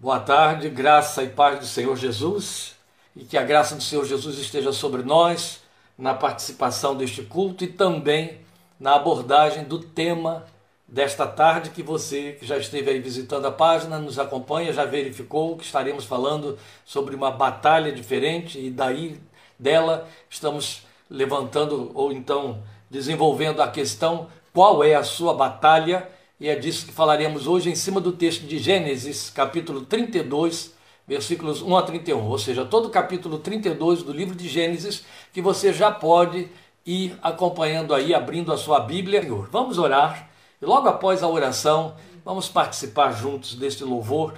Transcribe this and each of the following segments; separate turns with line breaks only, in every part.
Boa tarde, graça e paz do Senhor Jesus, e que a graça do Senhor Jesus esteja sobre nós na participação deste culto e também na abordagem do tema desta tarde que você que já esteve aí visitando a página, nos acompanha, já verificou que estaremos falando sobre uma batalha diferente e daí dela estamos levantando ou então desenvolvendo a questão qual é a sua batalha e é disso que falaremos hoje em cima do texto de Gênesis, capítulo 32, versículos 1 a 31, ou seja, todo o capítulo 32 do livro de Gênesis, que você já pode ir acompanhando aí, abrindo a sua Bíblia. Vamos orar. E logo após a oração, vamos participar juntos deste louvor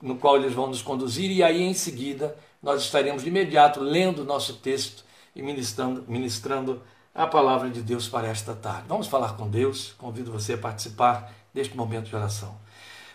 no qual eles vão nos conduzir. E aí em seguida nós estaremos de imediato lendo o nosso texto e ministrando, ministrando a palavra de Deus para esta tarde. Vamos falar com Deus. Convido você a participar deste momento de oração.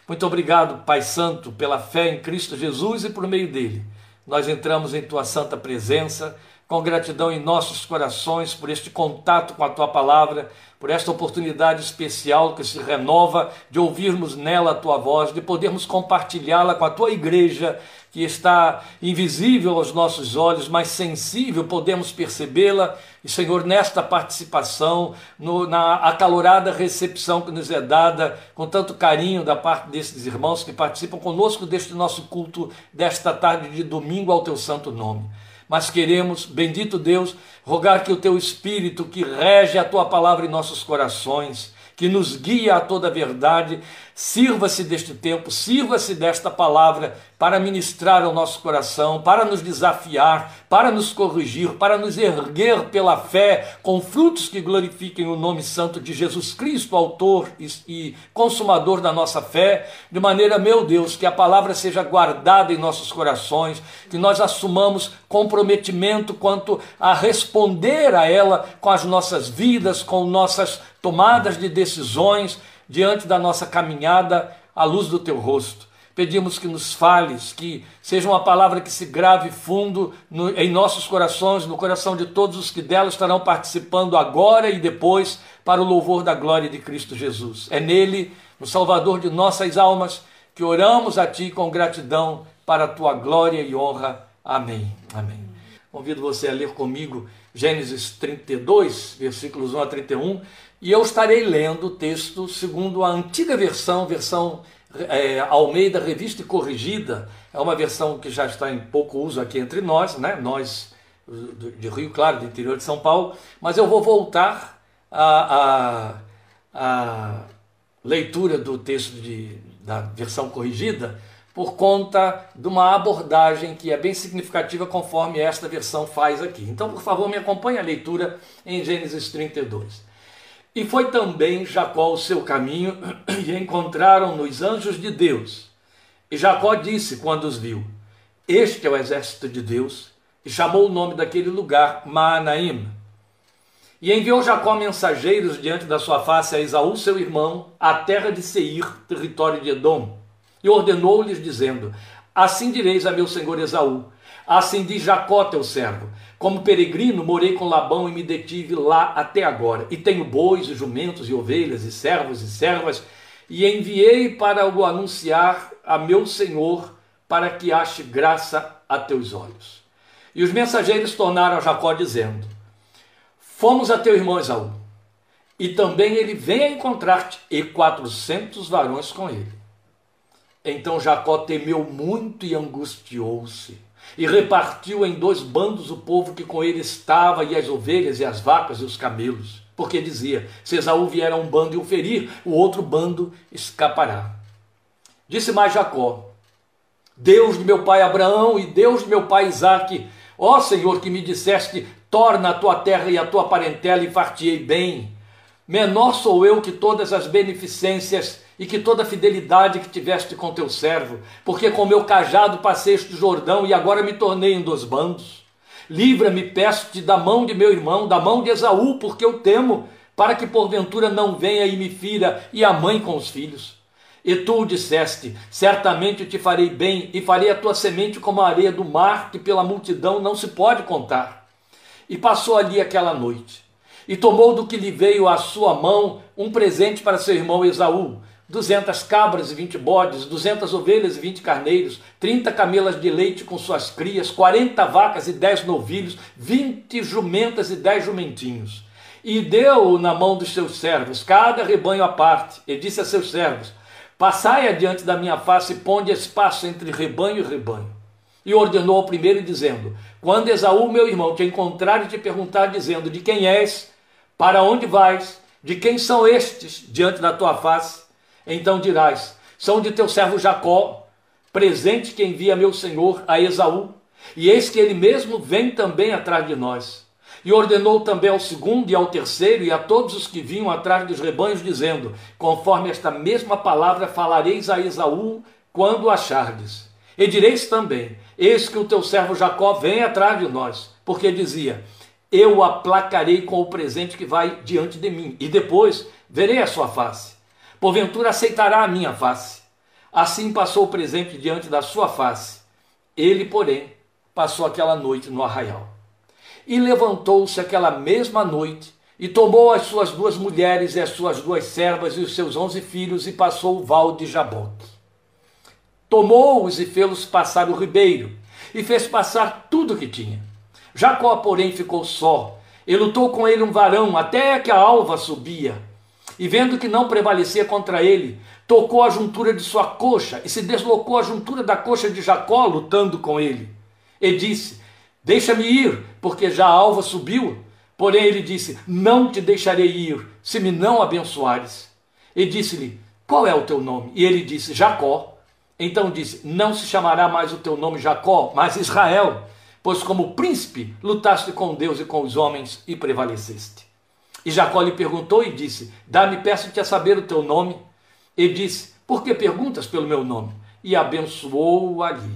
Muito obrigado, Pai Santo, pela fé em Cristo Jesus e por meio dele. Nós entramos em tua santa presença com gratidão em nossos corações por este contato com a tua palavra, por esta oportunidade especial que se renova de ouvirmos nela a tua voz, de podermos compartilhá-la com a tua igreja que está invisível aos nossos olhos, mas sensível, podemos percebê-la. E, Senhor, nesta participação, no, na acalorada recepção que nos é dada, com tanto carinho da parte desses irmãos que participam conosco deste nosso culto, desta tarde de domingo ao teu santo nome. Mas queremos, bendito Deus, rogar que o teu Espírito, que rege a tua palavra em nossos corações, que nos guia a toda a verdade, sirva-se deste tempo, sirva-se desta palavra para ministrar ao nosso coração, para nos desafiar, para nos corrigir, para nos erguer pela fé com frutos que glorifiquem o nome santo de Jesus Cristo, autor e consumador da nossa fé, de maneira, meu Deus, que a palavra seja guardada em nossos corações, que nós assumamos comprometimento quanto a responder a ela com as nossas vidas, com nossas tomadas de decisões diante da nossa caminhada à luz do teu rosto. Pedimos que nos fales, que seja uma palavra que se grave fundo no, em nossos corações, no coração de todos os que dela estarão participando agora e depois, para o louvor da glória de Cristo Jesus. É nele, no Salvador de nossas almas, que oramos a Ti com gratidão para a Tua glória e honra. Amém. Amém. Convido você a ler comigo Gênesis 32, versículos 1 a 31 e eu estarei lendo o texto segundo a antiga versão, versão é, Almeida Revista e Corrigida, é uma versão que já está em pouco uso aqui entre nós, né? nós de Rio Claro, do interior de São Paulo, mas eu vou voltar à, leitura do texto de, da versão corrigida por conta de uma abordagem que é bem significativa conforme esta versão faz aqui. Então, por favor, me acompanhe a leitura em Gênesis 32. E foi também Jacó o seu caminho, e encontraram nos anjos de Deus. E Jacó disse quando os viu: Este é o exército de Deus, e chamou o nome daquele lugar Maanaim. E enviou Jacó mensageiros diante da sua face a Esaú, seu irmão, à terra de Seir, território de Edom, e ordenou-lhes, dizendo: Assim direis a meu senhor Esaú: Assim diz Jacó, teu servo: como peregrino, morei com Labão e me detive lá até agora. E tenho bois, e jumentos, e ovelhas, e servos e servas, e enviei para o anunciar a meu senhor, para que ache graça a teus olhos. E os mensageiros tornaram a Jacó, dizendo: Fomos a teu irmão Esaú, e também ele vem a encontrar-te, e quatrocentos varões com ele. Então Jacó temeu muito e angustiou-se e repartiu em dois bandos o povo que com ele estava, e as ovelhas, e as vacas, e os camelos. Porque dizia: Se Esaú vier a um bando e o ferir, o outro bando escapará. Disse mais Jacó: Deus de meu pai Abraão e Deus de meu pai Isaque, ó Senhor, que me disseste: torna a tua terra e a tua parentela e fartiei bem. Menor sou eu que todas as beneficências e que toda a fidelidade que tiveste com teu servo, porque com meu cajado passei este Jordão e agora me tornei em dois bandos. Livra-me, peço-te, da mão de meu irmão, da mão de Esaú, porque eu temo, para que porventura não venha e me fira, e a mãe com os filhos. E tu disseste: Certamente te farei bem, e farei a tua semente como a areia do mar, que pela multidão não se pode contar. E passou ali aquela noite, e tomou do que lhe veio à sua mão um presente para seu irmão Esaú, duzentas cabras e vinte bodes, duzentas ovelhas e vinte carneiros, trinta camelas de leite com suas crias, quarenta vacas e dez novilhos, vinte jumentas e dez jumentinhos. E deu na mão dos seus servos cada rebanho à parte, e disse a seus servos: Passai adiante da minha face e ponde espaço entre rebanho e rebanho. E ordenou ao primeiro, dizendo: Quando Esaú, meu irmão, te encontrar e te perguntar, dizendo: De quem és? Para onde vais? De quem são estes diante da tua face? Então dirás: São de teu servo Jacó, presente que envia meu senhor a Esaú. E eis que ele mesmo vem também atrás de nós. E ordenou também ao segundo e ao terceiro e a todos os que vinham atrás dos rebanhos, dizendo: Conforme esta mesma palavra falareis a Esaú quando achardes. E direis também: Eis que o teu servo Jacó vem atrás de nós, porque dizia: Eu aplacarei com o presente que vai diante de mim, e depois verei a sua face. Porventura aceitará a minha face. Assim passou o presente diante da sua face. Ele, porém, passou aquela noite no arraial. E levantou-se aquela mesma noite e tomou as suas duas mulheres e as suas duas servas e os seus onze filhos e passou o val de Jaboque. Tomou-os e fê-los passar o ribeiro e fez passar tudo o que tinha. Jacó, porém, ficou só e lutou com ele um varão até que a alva subia. E vendo que não prevalecia contra ele, tocou a juntura de sua coxa e se deslocou a juntura da coxa de Jacó, lutando com ele. E disse: Deixa-me ir, porque já a alva subiu. Porém ele disse: Não te deixarei ir, se me não abençoares. E disse-lhe: Qual é o teu nome? E ele disse: Jacó. Então disse: Não se chamará mais o teu nome Jacó, mas Israel, pois como príncipe lutaste com Deus e com os homens e prevaleceste. E Jacó lhe perguntou e disse: Dá-me, peço-te a saber o teu nome. E disse: Por que perguntas pelo meu nome? E abençoou-o ali.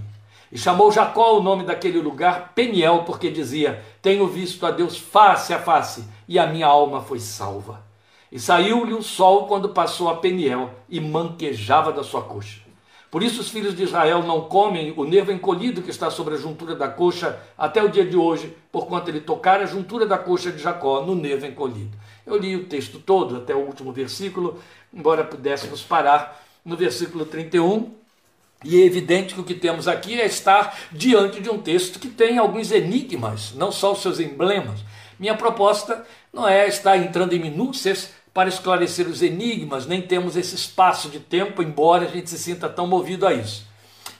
E chamou Jacó o nome daquele lugar Peniel, porque dizia: Tenho visto a Deus face a face, e a minha alma foi salva. E saiu-lhe o sol quando passou a Peniel, e manquejava da sua coxa. Por isso os filhos de Israel não comem o nervo encolhido que está sobre a juntura da coxa até o dia de hoje, porquanto ele tocara a juntura da coxa de Jacó no nervo encolhido. Eu li o texto todo até o último versículo, embora pudéssemos parar no versículo 31, e é evidente que o que temos aqui é estar diante de um texto que tem alguns enigmas, não só os seus emblemas. Minha proposta não é estar entrando em minúcias para esclarecer os enigmas, nem temos esse espaço de tempo, embora a gente se sinta tão movido a isso.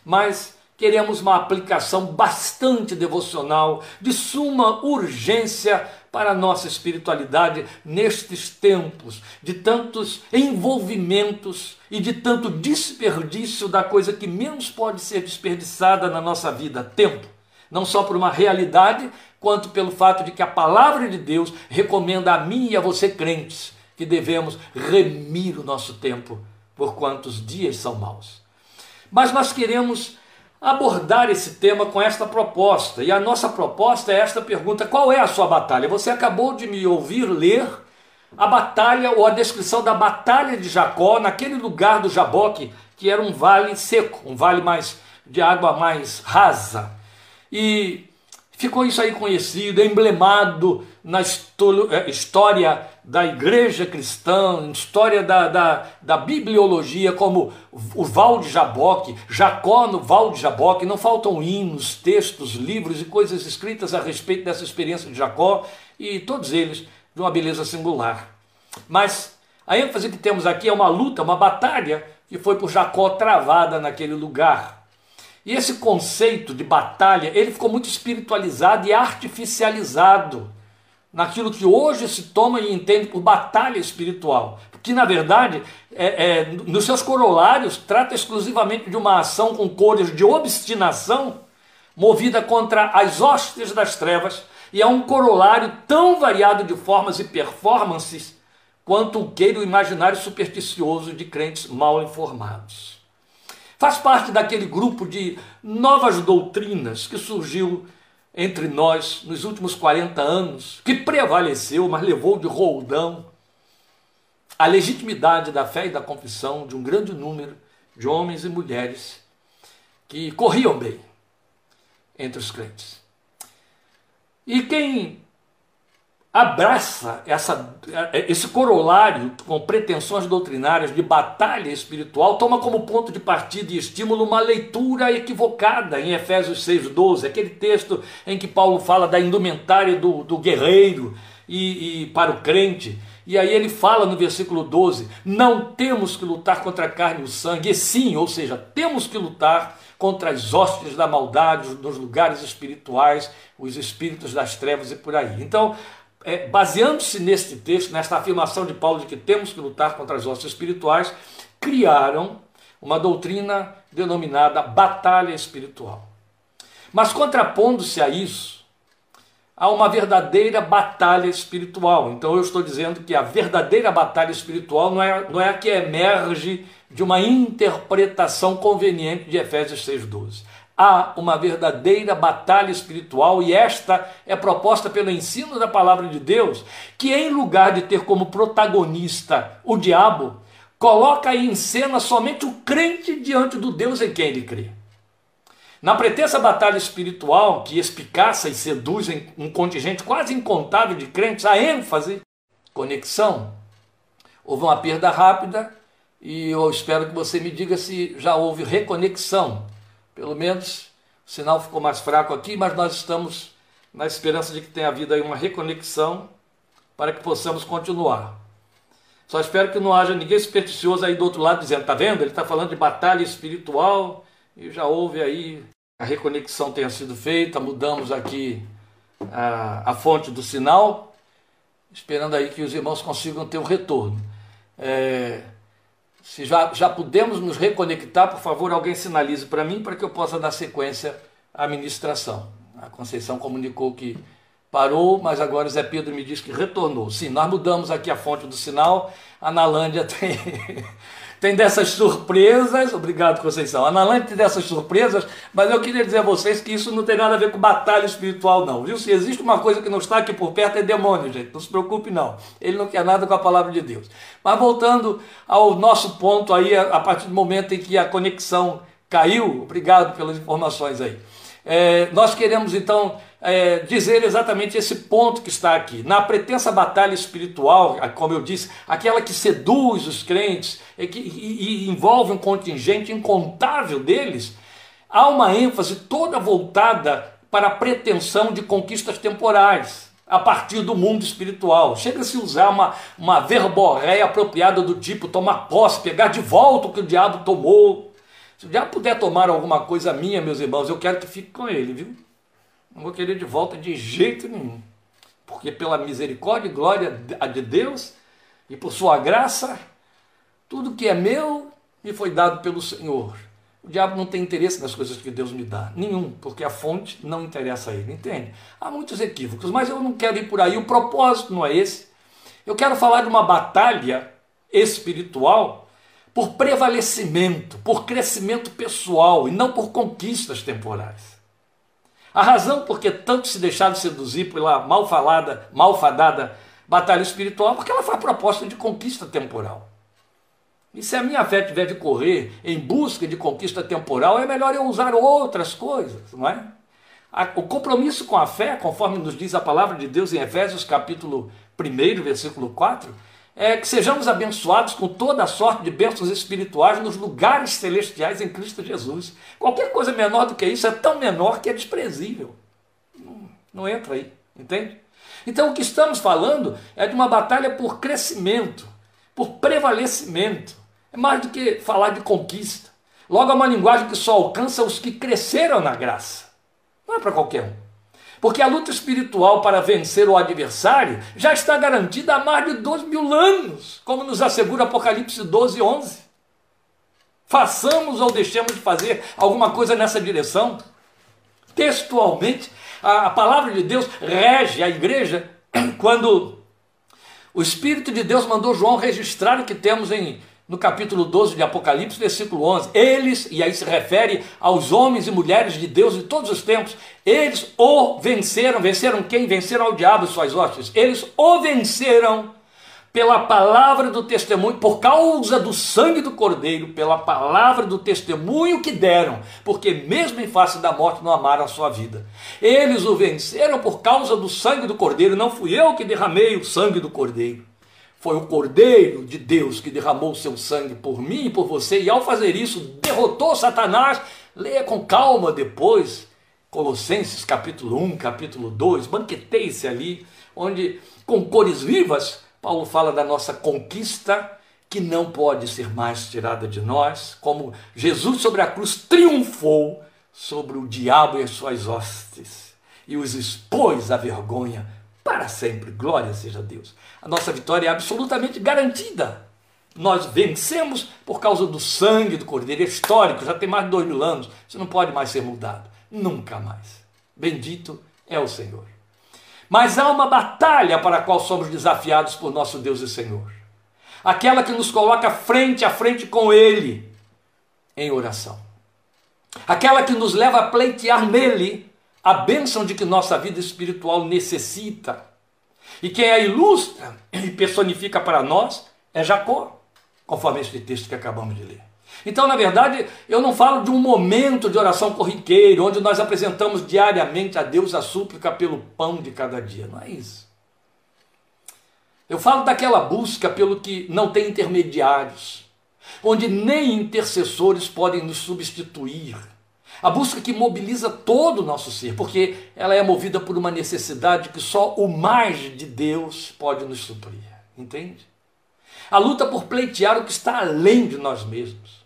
Mas queremos uma aplicação bastante devocional, de suma urgência para a nossa espiritualidade nestes tempos de tantos envolvimentos e de tanto desperdício da coisa que menos pode ser desperdiçada na nossa vida, tempo. Não só por uma realidade, quanto pelo fato de que a palavra de Deus recomenda a mim e a você crentes que devemos remir o nosso tempo, por quantos dias são maus. Mas nós queremos abordar esse tema com esta proposta. E a nossa proposta é esta pergunta: qual é a sua batalha? Você acabou de me ouvir ler a batalha ou a descrição da batalha de Jacó naquele lugar do Jaboque, que era um vale seco, um vale mais de água mais rasa. E ficou isso aí conhecido, emblemado na é, história da igreja cristã, história da, da, da bibliologia, como o Val de Jaboque, Jacó no Val de Jaboque, não faltam hinos, textos, livros e coisas escritas a respeito dessa experiência de Jacó, e todos eles de uma beleza singular. Mas a ênfase que temos aqui é uma luta, uma batalha que foi por Jacó travada naquele lugar. E esse conceito de batalha, ele ficou muito espiritualizado e artificializado naquilo que hoje se toma e entende por batalha espiritual. Que na verdade, é, é, nos seus corolários, trata exclusivamente de uma ação com cores de obstinação movida contra as hostes das trevas, e é um corolário tão variado de formas e performances quanto o queiro imaginário supersticioso de crentes mal informados. Faz parte daquele grupo de novas doutrinas que surgiu entre nós nos últimos 40 anos, que prevaleceu, mas levou de roldão a legitimidade da fé e da confissão de um grande número de homens e mulheres que corriam bem entre os crentes. E quem abraça essa, esse corolário com pretensões doutrinárias de batalha espiritual, toma como ponto de partida e estímulo uma leitura equivocada em Efésios 6,12, aquele texto em que Paulo fala da indumentária do, do guerreiro e, e para o crente. E aí ele fala no versículo 12: não temos que lutar contra a carne e o sangue, e sim, ou seja, temos que lutar contra as hostes da maldade nos lugares espirituais, os espíritos das trevas e por aí. Então, é, baseando-se neste texto, nesta afirmação de Paulo de que temos que lutar contra as hostes espirituais, criaram uma doutrina denominada batalha espiritual. Mas contrapondo-se a isso, há uma verdadeira batalha espiritual. Então eu estou dizendo que a verdadeira batalha espiritual não é, não é a que emerge de uma interpretação conveniente de Efésios 6,12 há uma verdadeira batalha espiritual e esta é proposta pelo ensino da palavra de Deus, que em lugar de ter como protagonista o diabo, coloca em cena somente o crente diante do Deus em quem ele crê. Na pretensa batalha espiritual que espicaça e seduz um contingente quase incontável de crentes, a ênfase, conexão. Houve uma perda rápida e eu espero que você me diga se já houve reconexão pelo menos o sinal ficou mais fraco aqui, mas nós estamos na esperança de que tenha havido aí uma reconexão para que possamos continuar. Só espero que não haja ninguém supersticioso aí do outro lado dizendo, tá vendo? Ele está falando de batalha espiritual e já houve aí a reconexão tenha sido feita, mudamos aqui a, a fonte do sinal, esperando aí que os irmãos consigam ter um retorno. É, se já, já pudemos nos reconectar, por favor, alguém sinalize para mim para que eu possa dar sequência à ministração. A Conceição comunicou que parou, mas agora Zé Pedro me diz que retornou. Sim, nós mudamos aqui a fonte do sinal. A Nalândia tem tem dessas surpresas, obrigado Conceição, a tem dessas surpresas, mas eu queria dizer a vocês que isso não tem nada a ver com batalha espiritual não, viu? Se existe uma coisa que não está aqui por perto é demônio, gente, não se preocupe não, ele não quer nada com a palavra de Deus. Mas voltando ao nosso ponto aí, a partir do momento em que a conexão caiu, obrigado pelas informações aí. É, nós queremos então é, dizer exatamente esse ponto que está aqui. Na pretensa batalha espiritual, como eu disse, aquela que seduz os crentes e que e, e envolve um contingente incontável deles, há uma ênfase toda voltada para a pretensão de conquistas temporais a partir do mundo espiritual. Chega-se a usar uma, uma verborréia apropriada do tipo tomar posse, pegar de volta o que o diabo tomou. Se diabo puder tomar alguma coisa minha, meus irmãos, eu quero que fique com ele, viu? Não vou querer de volta de jeito nenhum. Porque pela misericórdia e glória de Deus e por sua graça, tudo que é meu me foi dado pelo Senhor. O diabo não tem interesse nas coisas que Deus me dá, nenhum, porque a fonte não interessa a ele, entende? Há muitos equívocos, mas eu não quero ir por aí, o propósito não é esse. Eu quero falar de uma batalha espiritual por prevalecimento, por crescimento pessoal e não por conquistas temporais. A razão por que tanto se deixaram seduzir pela mal falada, malfadada batalha espiritual, porque ela a proposta de conquista temporal. E se a minha fé tiver de correr em busca de conquista temporal, é melhor eu usar outras coisas, não é? O compromisso com a fé, conforme nos diz a palavra de Deus em Efésios capítulo 1, versículo 4, é que sejamos abençoados com toda a sorte de bênçãos espirituais nos lugares celestiais em Cristo Jesus. Qualquer coisa menor do que isso é tão menor que é desprezível. Não, não entra aí, entende? Então o que estamos falando é de uma batalha por crescimento, por prevalecimento. É mais do que falar de conquista. Logo é uma linguagem que só alcança os que cresceram na graça. Não é para qualquer um. Porque a luta espiritual para vencer o adversário já está garantida há mais de dois mil anos, como nos assegura Apocalipse 12, 11. Façamos ou deixemos de fazer alguma coisa nessa direção. Textualmente, a, a palavra de Deus rege a igreja quando o Espírito de Deus mandou João registrar o que temos em no capítulo 12 de Apocalipse, versículo 11. Eles, e aí se refere aos homens e mulheres de Deus de todos os tempos, eles o venceram. Venceram quem? Venceram ao diabo e suas hostes. Eles o venceram pela palavra do testemunho, por causa do sangue do Cordeiro, pela palavra do testemunho que deram, porque mesmo em face da morte não amaram a sua vida. Eles o venceram por causa do sangue do Cordeiro, não fui eu que derramei o sangue do Cordeiro. Foi o Cordeiro de Deus que derramou seu sangue por mim e por você, e ao fazer isso, derrotou Satanás. Leia com calma depois, Colossenses capítulo 1, capítulo 2, banqueteie-se ali, onde com cores vivas Paulo fala da nossa conquista que não pode ser mais tirada de nós, como Jesus sobre a cruz triunfou sobre o diabo e as suas hostes e os expôs à vergonha para sempre. Glória seja a Deus. A nossa vitória é absolutamente garantida. Nós vencemos por causa do sangue do Cordeiro, é histórico, já tem mais de dois mil anos, isso não pode mais ser mudado, nunca mais. Bendito é o Senhor. Mas há uma batalha para a qual somos desafiados por nosso Deus e Senhor. Aquela que nos coloca frente a frente com Ele em oração. Aquela que nos leva a pleitear nele a bênção de que nossa vida espiritual necessita. E quem a ilustra e personifica para nós é Jacó, conforme este texto que acabamos de ler. Então, na verdade, eu não falo de um momento de oração corriqueiro, onde nós apresentamos diariamente a Deus a súplica pelo pão de cada dia. Não é isso. Eu falo daquela busca pelo que não tem intermediários, onde nem intercessores podem nos substituir. A busca que mobiliza todo o nosso ser, porque ela é movida por uma necessidade que só o mais de Deus pode nos suprir. Entende? A luta por pleitear o que está além de nós mesmos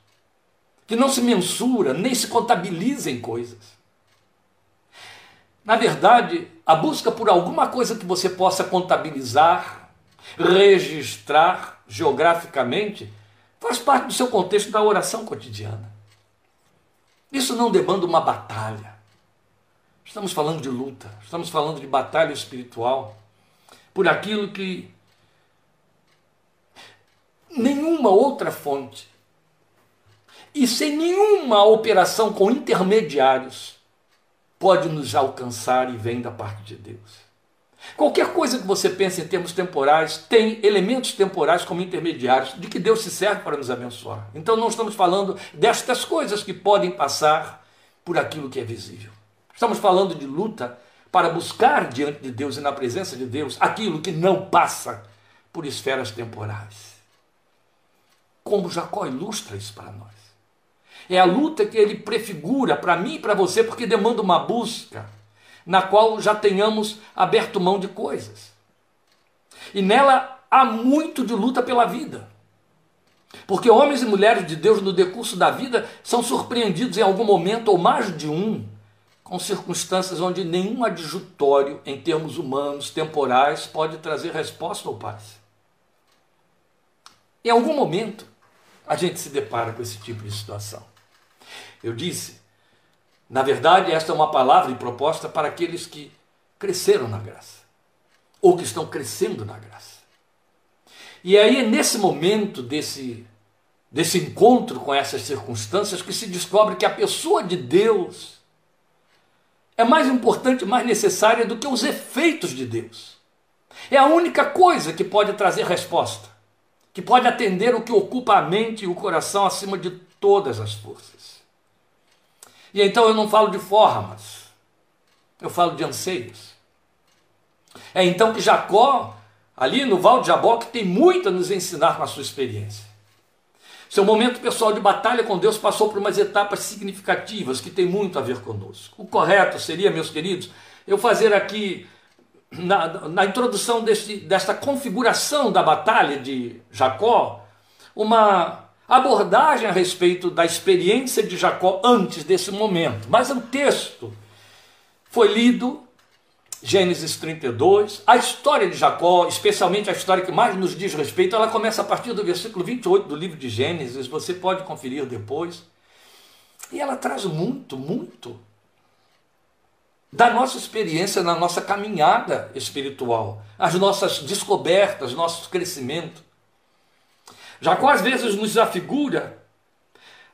que não se mensura, nem se contabiliza em coisas. Na verdade, a busca por alguma coisa que você possa contabilizar, registrar geograficamente, faz parte do seu contexto da oração cotidiana. Isso não demanda uma batalha. Estamos falando de luta, estamos falando de batalha espiritual por aquilo que nenhuma outra fonte e sem nenhuma operação com intermediários pode nos alcançar e vem da parte de Deus. Qualquer coisa que você pense em termos temporais tem elementos temporais como intermediários de que Deus se serve para nos abençoar. Então não estamos falando destas coisas que podem passar por aquilo que é visível. Estamos falando de luta para buscar diante de Deus e na presença de Deus aquilo que não passa por esferas temporais. Como Jacó ilustra isso para nós. É a luta que ele prefigura para mim e para você, porque demanda uma busca na qual já tenhamos aberto mão de coisas. E nela há muito de luta pela vida. Porque homens e mulheres de Deus no decurso da vida são surpreendidos em algum momento, ou mais de um, com circunstâncias onde nenhum adjutório em termos humanos, temporais, pode trazer resposta ou paz. Em algum momento, a gente se depara com esse tipo de situação. Eu disse, na verdade, esta é uma palavra e proposta para aqueles que cresceram na graça, ou que estão crescendo na graça. E aí é nesse momento desse, desse encontro com essas circunstâncias que se descobre que a pessoa de Deus é mais importante, mais necessária do que os efeitos de Deus. É a única coisa que pode trazer resposta, que pode atender o que ocupa a mente e o coração acima de todas as forças. E então eu não falo de formas, eu falo de anseios. É então que Jacó, ali no Val de Jaboque, tem muito a nos ensinar com a sua experiência. Seu momento pessoal de batalha com Deus passou por umas etapas significativas que tem muito a ver conosco. O correto seria, meus queridos, eu fazer aqui, na, na introdução deste, desta configuração da batalha de Jacó, uma abordagem a respeito da experiência de Jacó antes desse momento. Mas o texto foi lido, Gênesis 32, a história de Jacó, especialmente a história que mais nos diz respeito, ela começa a partir do versículo 28 do livro de Gênesis, você pode conferir depois. E ela traz muito, muito da nossa experiência na nossa caminhada espiritual, as nossas descobertas, nosso crescimento. Jacó às vezes nos afigura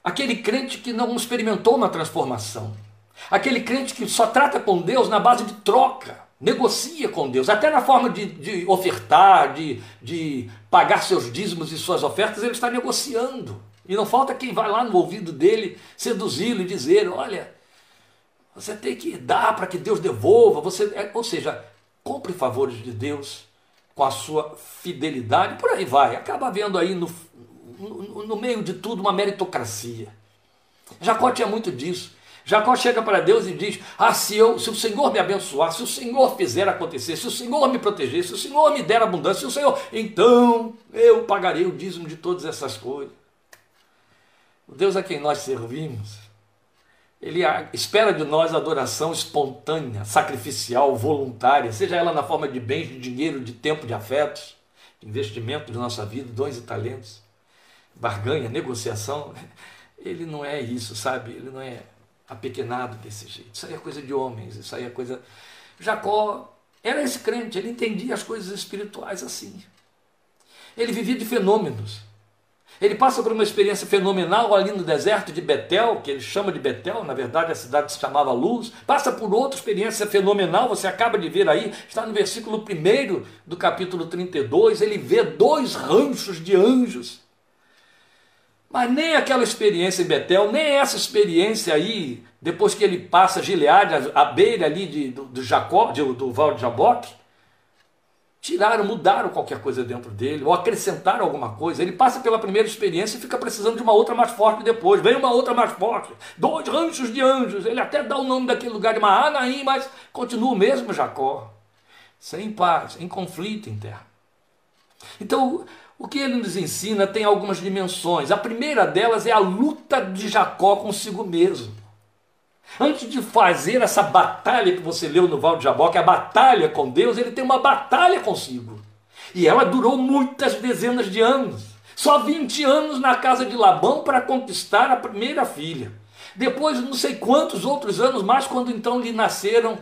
aquele crente que não experimentou uma transformação, aquele crente que só trata com Deus na base de troca, negocia com Deus, até na forma de, de ofertar, de, de pagar seus dízimos e suas ofertas, ele está negociando. E não falta quem vai lá no ouvido dele seduzi-lo e dizer: olha, você tem que dar para que Deus devolva. Você, é, ou seja, compre favores de Deus com a sua fidelidade, por aí vai. Acaba havendo aí no, no, no meio de tudo uma meritocracia. Jacó tinha muito disso. Jacó chega para Deus e diz: Ah, se, eu, se o Senhor me abençoar, se o Senhor fizer acontecer, se o Senhor me proteger, se o Senhor me der abundância, se o Senhor, então eu pagarei o dízimo de todas essas coisas. O Deus a quem nós servimos, ele espera de nós adoração espontânea, sacrificial, voluntária, seja ela na forma de bens, de dinheiro, de tempo, de afetos, investimento de nossa vida, dons e talentos, barganha, negociação. Ele não é isso, sabe? Ele não é apequenado desse jeito. Isso aí é coisa de homens, isso aí é coisa. Jacó era esse crente, ele entendia as coisas espirituais assim. Ele vivia de fenômenos. Ele passa por uma experiência fenomenal ali no deserto de Betel, que ele chama de Betel, na verdade a cidade se chamava Luz. Passa por outra experiência fenomenal, você acaba de ver aí, está no versículo 1 do capítulo 32. Ele vê dois ranchos de anjos mas nem aquela experiência em Betel, nem essa experiência aí, depois que ele passa Gileade, a beira ali de, do, do Jacó, de, do Val de Jaboque, tiraram, mudaram qualquer coisa dentro dele, ou acrescentaram alguma coisa. Ele passa pela primeira experiência e fica precisando de uma outra mais forte depois. Vem uma outra mais forte. Dois ranchos de anjos. Ele até dá o nome daquele lugar de Maanaim, mas continua o mesmo Jacó. Sem paz, em conflito interno. Então, o que ele nos ensina tem algumas dimensões. A primeira delas é a luta de Jacó consigo mesmo. Antes de fazer essa batalha que você leu no Val de Jabó, que é a batalha com Deus, ele tem uma batalha consigo. E ela durou muitas dezenas de anos. Só 20 anos na casa de Labão para conquistar a primeira filha. Depois, não sei quantos outros anos mais, quando então lhe nasceram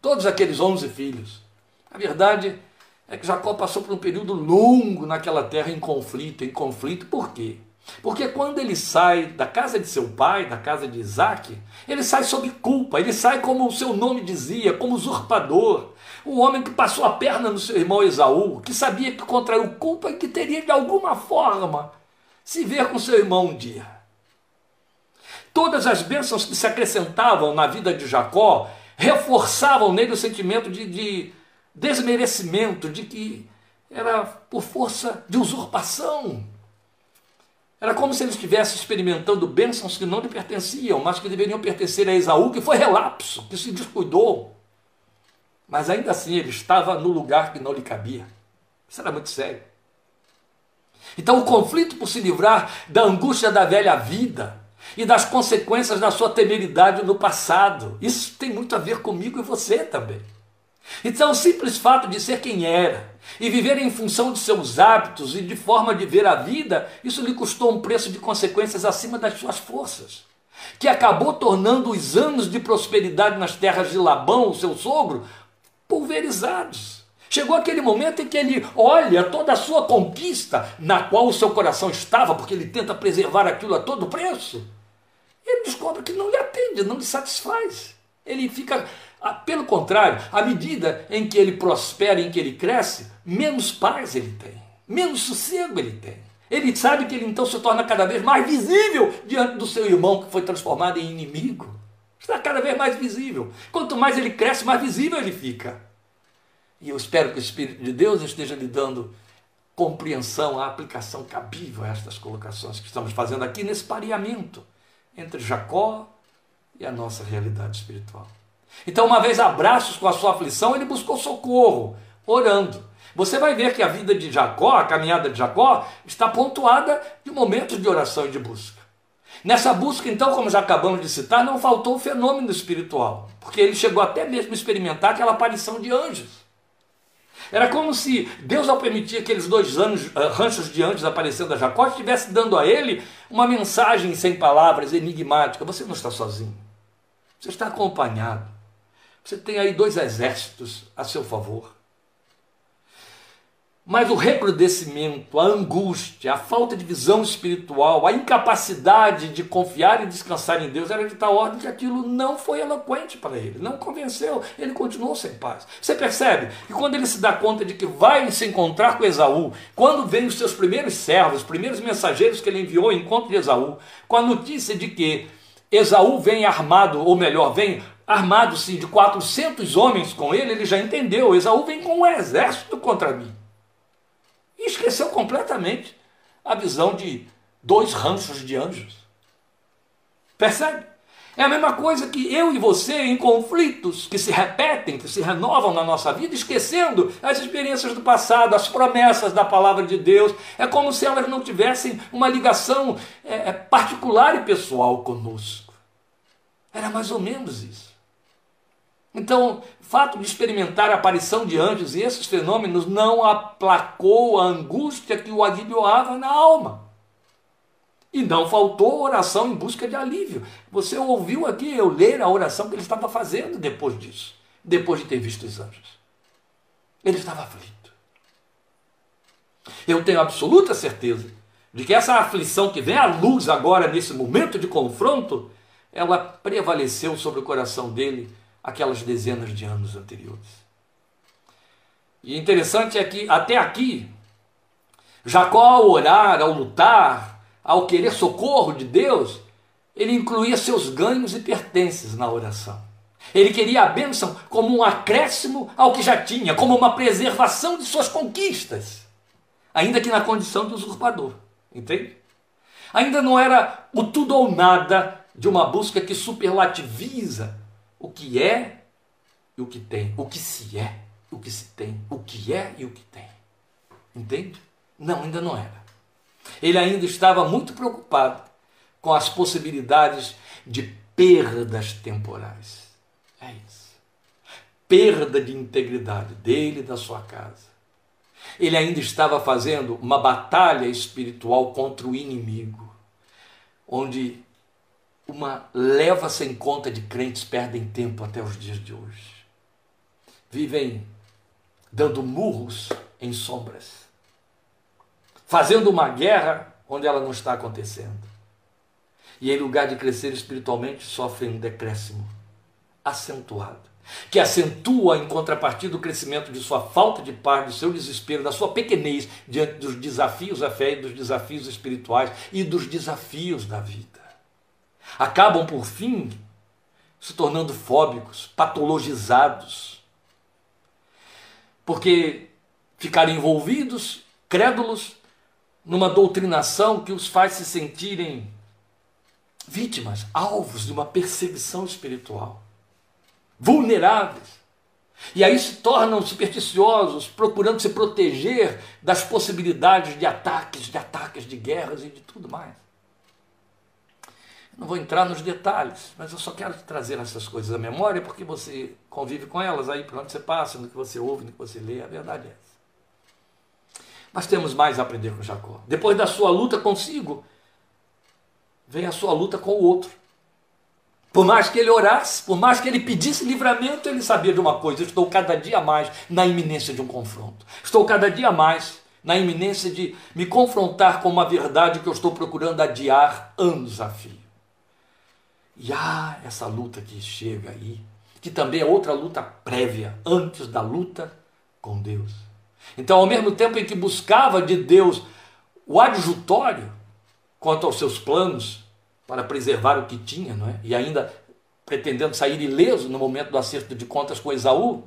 todos aqueles 11 filhos. A verdade é que Jacó passou por um período longo naquela terra em conflito, em conflito. Por quê? Porque quando ele sai da casa de seu pai, da casa de Isaac, ele sai sob culpa, ele sai como o seu nome dizia, como usurpador. Um homem que passou a perna no seu irmão Esaú, que sabia que contraiu culpa e que teria de alguma forma se ver com seu irmão um dia. Todas as bênçãos que se acrescentavam na vida de Jacó reforçavam nele o sentimento de, de desmerecimento, de que era por força de usurpação. Era como se ele estivesse experimentando bênçãos que não lhe pertenciam, mas que deveriam pertencer a Esaú, que foi relapso, que se descuidou. Mas ainda assim ele estava no lugar que não lhe cabia. Isso era muito sério. Então o conflito por se livrar da angústia da velha vida e das consequências da sua temeridade no passado, isso tem muito a ver comigo e você também. Então, o simples fato de ser quem era e viver em função de seus hábitos e de forma de ver a vida, isso lhe custou um preço de consequências acima das suas forças, que acabou tornando os anos de prosperidade nas terras de Labão, seu sogro, pulverizados. Chegou aquele momento em que ele olha toda a sua conquista, na qual o seu coração estava, porque ele tenta preservar aquilo a todo preço. Ele descobre que não lhe atende, não lhe satisfaz. Ele fica pelo contrário, à medida em que ele prospera, em que ele cresce, menos paz ele tem, menos sossego ele tem. Ele sabe que ele então se torna cada vez mais visível diante do seu irmão que foi transformado em inimigo. Está cada vez mais visível. Quanto mais ele cresce, mais visível ele fica. E eu espero que o Espírito de Deus esteja lhe dando compreensão, a aplicação cabível a estas colocações que estamos fazendo aqui nesse pareamento entre Jacó e a nossa realidade espiritual. Então, uma vez abraços com a sua aflição, ele buscou socorro, orando. Você vai ver que a vida de Jacó, a caminhada de Jacó, está pontuada de momentos de oração e de busca. Nessa busca, então, como já acabamos de citar, não faltou o fenômeno espiritual, porque ele chegou até mesmo a experimentar aquela aparição de anjos. Era como se Deus, ao permitir aqueles dois uh, ranchos de anjos aparecendo a Jacó, estivesse dando a ele uma mensagem sem palavras, enigmática: Você não está sozinho, você está acompanhado. Você tem aí dois exércitos a seu favor. Mas o recrudescimento, a angústia, a falta de visão espiritual, a incapacidade de confiar e descansar em Deus era de tal ordem que aquilo não foi eloquente para ele, não convenceu, ele continuou sem paz. Você percebe que quando ele se dá conta de que vai se encontrar com Esaú, quando vem os seus primeiros servos, os primeiros mensageiros que ele enviou ao encontro de Esaú, com a notícia de que Esaú vem armado, ou melhor, vem armado sim de 400 homens com ele, ele já entendeu, Esaú vem com um exército contra mim. E esqueceu completamente a visão de dois ranchos de anjos. Percebe? É a mesma coisa que eu e você em conflitos que se repetem, que se renovam na nossa vida, esquecendo as experiências do passado, as promessas da palavra de Deus. É como se elas não tivessem uma ligação é, é particular e pessoal conosco. Era mais ou menos isso. Então, o fato de experimentar a aparição de anjos e esses fenômenos não aplacou a angústia que o aguilhoava na alma. E não faltou oração em busca de alívio. Você ouviu aqui eu ler a oração que ele estava fazendo depois disso, depois de ter visto os anjos. Ele estava aflito. Eu tenho absoluta certeza de que essa aflição que vem à luz agora, nesse momento de confronto, ela prevaleceu sobre o coração dele aquelas dezenas de anos anteriores. E interessante é que até aqui, Jacó, ao orar, ao lutar, ao querer socorro de Deus, ele incluía seus ganhos e pertences na oração. Ele queria a bênção como um acréscimo ao que já tinha, como uma preservação de suas conquistas, ainda que na condição de usurpador. Entende? Ainda não era o tudo ou nada de uma busca que superlativiza o que é e o que tem, o que se é, o que se tem, o que é e o que tem. Entende? Não, ainda não era. Ele ainda estava muito preocupado com as possibilidades de perdas temporais. É isso. Perda de integridade dele e da sua casa. Ele ainda estava fazendo uma batalha espiritual contra o inimigo, onde uma leva sem conta de crentes perdem tempo até os dias de hoje. Vivem dando murros em sombras, fazendo uma guerra onde ela não está acontecendo. E em lugar de crescer espiritualmente, sofrem um decréscimo acentuado, que acentua em contrapartida o crescimento de sua falta de paz, do seu desespero, da sua pequenez diante dos desafios da fé e dos desafios espirituais e dos desafios da vida acabam por fim se tornando fóbicos, patologizados, porque ficaram envolvidos, crédulos, numa doutrinação que os faz se sentirem vítimas, alvos de uma perseguição espiritual, vulneráveis. E aí se tornam supersticiosos, procurando se proteger das possibilidades de ataques, de ataques, de guerras e de tudo mais. Não vou entrar nos detalhes, mas eu só quero trazer essas coisas à memória porque você convive com elas aí por onde você passa, no que você ouve, no que você lê, a verdade é essa. Mas temos mais a aprender com Jacó. Depois da sua luta consigo, vem a sua luta com o outro. Por mais que ele orasse, por mais que ele pedisse livramento, ele sabia de uma coisa: eu estou cada dia mais na iminência de um confronto. Estou cada dia mais na iminência de me confrontar com uma verdade que eu estou procurando adiar anos a fio. E há essa luta que chega aí, que também é outra luta prévia, antes da luta com Deus. Então, ao mesmo tempo em que buscava de Deus o adjutório quanto aos seus planos para preservar o que tinha, não é? E ainda pretendendo sair ileso no momento do acerto de contas com Esaú,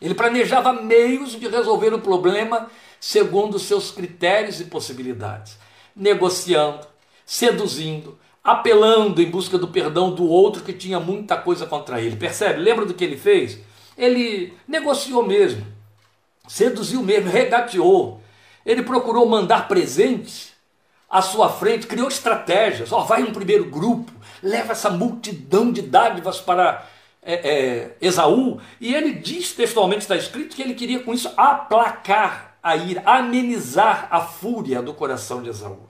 ele planejava meios de resolver o problema segundo seus critérios e possibilidades, negociando, seduzindo, apelando em busca do perdão do outro que tinha muita coisa contra ele. Percebe? Lembra do que ele fez? Ele negociou mesmo, seduziu mesmo, regateou. Ele procurou mandar presentes à sua frente, criou estratégias. Ó, oh, vai um primeiro grupo, leva essa multidão de dádivas para é, é, Esaú. E ele diz, textualmente está escrito, que ele queria com isso aplacar a ira, amenizar a fúria do coração de Esaú.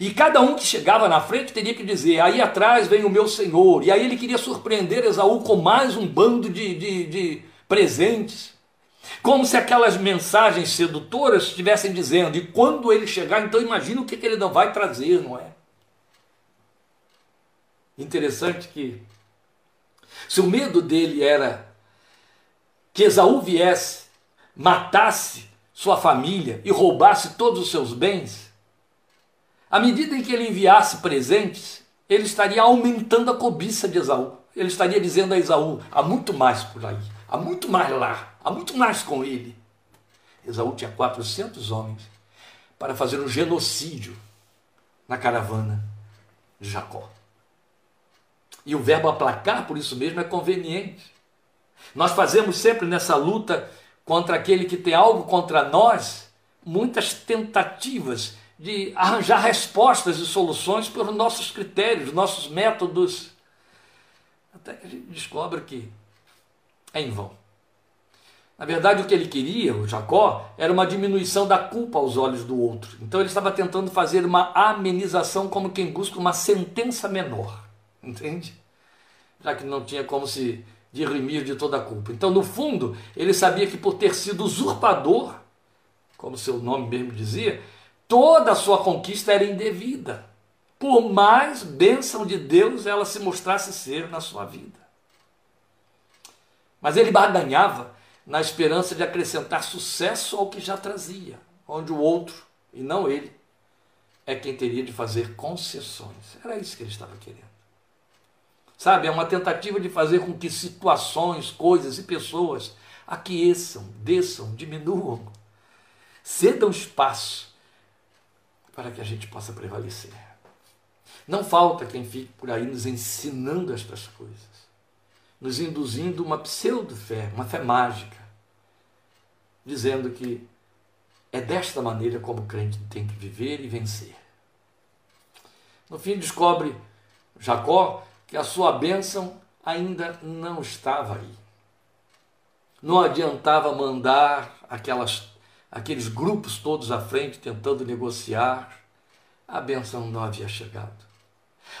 E cada um que chegava na frente teria que dizer: aí atrás vem o meu senhor. E aí ele queria surpreender Esaú com mais um bando de, de, de presentes. Como se aquelas mensagens sedutoras estivessem dizendo, e quando ele chegar, então imagina o que, que ele não vai trazer, não é? Interessante que, se o medo dele era que Esaú viesse, matasse sua família e roubasse todos os seus bens, à medida em que ele enviasse presentes, ele estaria aumentando a cobiça de Esaú. Ele estaria dizendo a Esaú: há muito mais por aí, há muito mais lá, há muito mais com ele. Esaú tinha 400 homens para fazer um genocídio na caravana de Jacó. E o verbo aplacar, por isso mesmo, é conveniente. Nós fazemos sempre nessa luta contra aquele que tem algo contra nós, muitas tentativas de arranjar respostas e soluções pelos nossos critérios, nossos métodos, até que a gente descobre que é em vão. Na verdade, o que ele queria, o Jacó, era uma diminuição da culpa aos olhos do outro. Então ele estava tentando fazer uma amenização como quem busca uma sentença menor. Entende? Já que não tinha como se dirimir de toda a culpa. Então, no fundo, ele sabia que por ter sido usurpador, como seu nome mesmo dizia, toda a sua conquista era indevida. Por mais bênção de Deus ela se mostrasse ser na sua vida. Mas ele barganhava na esperança de acrescentar sucesso ao que já trazia, onde o outro, e não ele, é quem teria de fazer concessões. Era isso que ele estava querendo. Sabe, é uma tentativa de fazer com que situações, coisas e pessoas aqueçam, desçam, diminuam, cedam espaço para que a gente possa prevalecer. Não falta quem fique por aí nos ensinando estas coisas, nos induzindo uma pseudo-fé, uma fé mágica, dizendo que é desta maneira como o crente tem que viver e vencer. No fim, descobre Jacó que a sua bênção ainda não estava aí. Não adiantava mandar aquelas, aqueles grupos todos à frente tentando negociar, a bênção não havia chegado.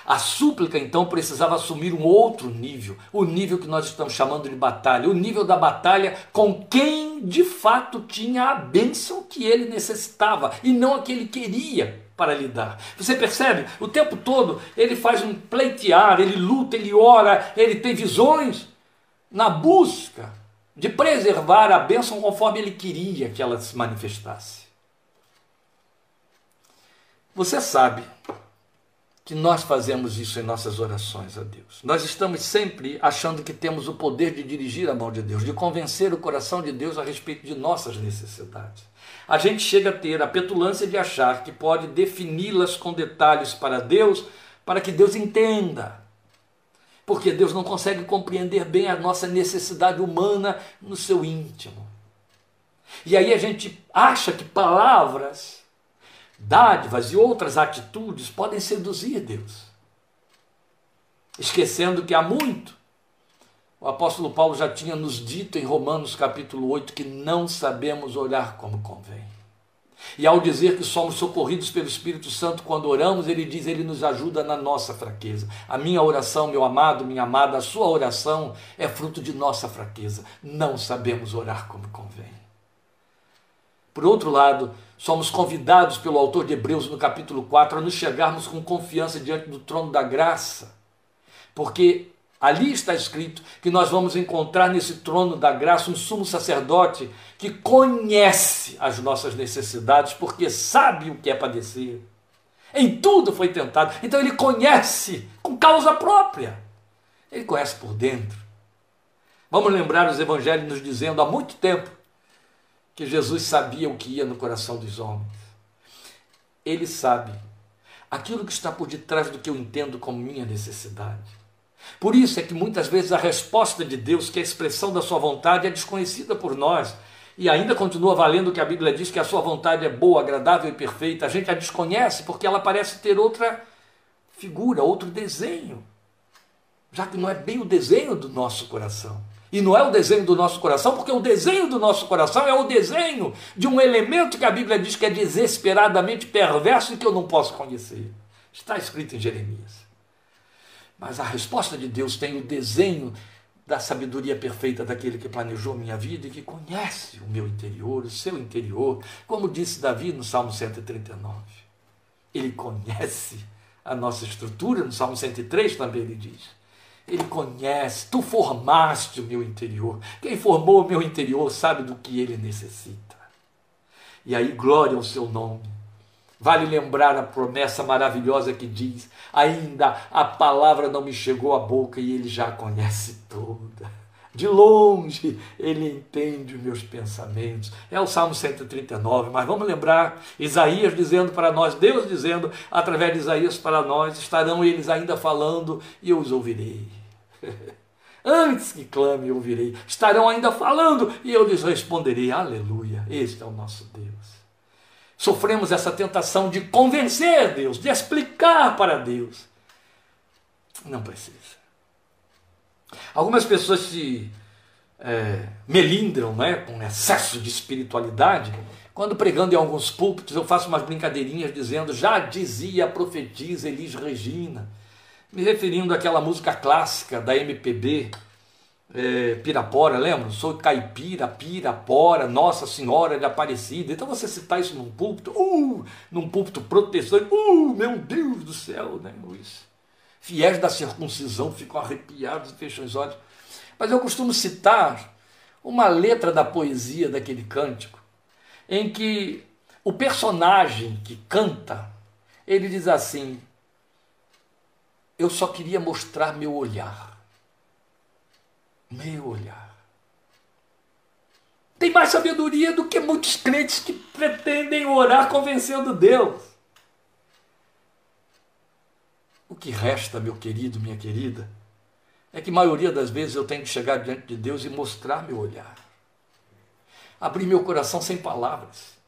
A súplica então precisava assumir um outro nível, o nível que nós estamos chamando de batalha, o nível da batalha com quem de fato tinha a bênção que ele necessitava e não a que ele queria para lidar. Você percebe? O tempo todo ele faz um pleitear, ele luta, ele ora, ele tem visões na busca de preservar a bênção conforme ele queria que ela se manifestasse. Você sabe que nós fazemos isso em nossas orações a Deus. Nós estamos sempre achando que temos o poder de dirigir a mão de Deus, de convencer o coração de Deus a respeito de nossas necessidades a gente chega a ter a petulância de achar que pode defini-las com detalhes para Deus, para que Deus entenda. Porque Deus não consegue compreender bem a nossa necessidade humana no seu íntimo. E aí a gente acha que palavras, dádivas e outras atitudes podem seduzir Deus. Esquecendo que há muito o apóstolo Paulo já tinha nos dito em Romanos capítulo 8 que não sabemos orar como convém. E ao dizer que somos socorridos pelo Espírito Santo quando oramos, ele diz: Ele nos ajuda na nossa fraqueza. A minha oração, meu amado, minha amada, a sua oração é fruto de nossa fraqueza. Não sabemos orar como convém. Por outro lado, somos convidados pelo autor de Hebreus no capítulo 4 a nos chegarmos com confiança diante do trono da graça, porque Ali está escrito que nós vamos encontrar nesse trono da graça um sumo sacerdote que conhece as nossas necessidades, porque sabe o que é padecer. Em tudo foi tentado. Então ele conhece com causa própria. Ele conhece por dentro. Vamos lembrar os evangelhos nos dizendo há muito tempo que Jesus sabia o que ia no coração dos homens. Ele sabe aquilo que está por detrás do que eu entendo como minha necessidade. Por isso é que muitas vezes a resposta de Deus, que é a expressão da sua vontade, é desconhecida por nós. E ainda continua valendo que a Bíblia diz que a sua vontade é boa, agradável e perfeita. A gente a desconhece porque ela parece ter outra figura, outro desenho. Já que não é bem o desenho do nosso coração. E não é o desenho do nosso coração, porque o desenho do nosso coração é o desenho de um elemento que a Bíblia diz que é desesperadamente perverso e que eu não posso conhecer. Está escrito em Jeremias. Mas a resposta de Deus tem o desenho da sabedoria perfeita daquele que planejou minha vida e que conhece o meu interior, o seu interior, como disse Davi no Salmo 139. Ele conhece a nossa estrutura, no Salmo 103 também ele diz. Ele conhece, tu formaste o meu interior. Quem formou o meu interior sabe do que ele necessita. E aí, glória ao seu nome. Vale lembrar a promessa maravilhosa que diz: ainda a palavra não me chegou à boca e ele já conhece toda. De longe ele entende os meus pensamentos. É o Salmo 139, mas vamos lembrar Isaías dizendo para nós, Deus dizendo através de Isaías para nós: estarão eles ainda falando e eu os ouvirei. Antes que clame, eu ouvirei. Estarão ainda falando e eu lhes responderei. Aleluia. Este é o nosso Deus. Sofremos essa tentação de convencer Deus, de explicar para Deus. Não precisa. Algumas pessoas se é, melindram né, com excesso de espiritualidade. Quando pregando em alguns púlpitos, eu faço umas brincadeirinhas dizendo: já dizia a profetisa Elis Regina me referindo àquela música clássica da MPB, é, Pirapora, lembra? Sou caipira, Pirapora, Nossa Senhora de Aparecida. Então você citar isso num púlpito, uh, num púlpito protestante, uh, meu Deus do céu, né, Luiz? Fiéis da circuncisão ficam arrepiados e fecham os olhos. Mas eu costumo citar uma letra da poesia daquele cântico, em que o personagem que canta, ele diz assim: eu só queria mostrar meu olhar. Meu olhar. Tem mais sabedoria do que muitos crentes que pretendem orar convencendo Deus. O que resta, meu querido, minha querida, é que a maioria das vezes eu tenho que chegar diante de Deus e mostrar meu olhar. Abrir meu coração sem palavras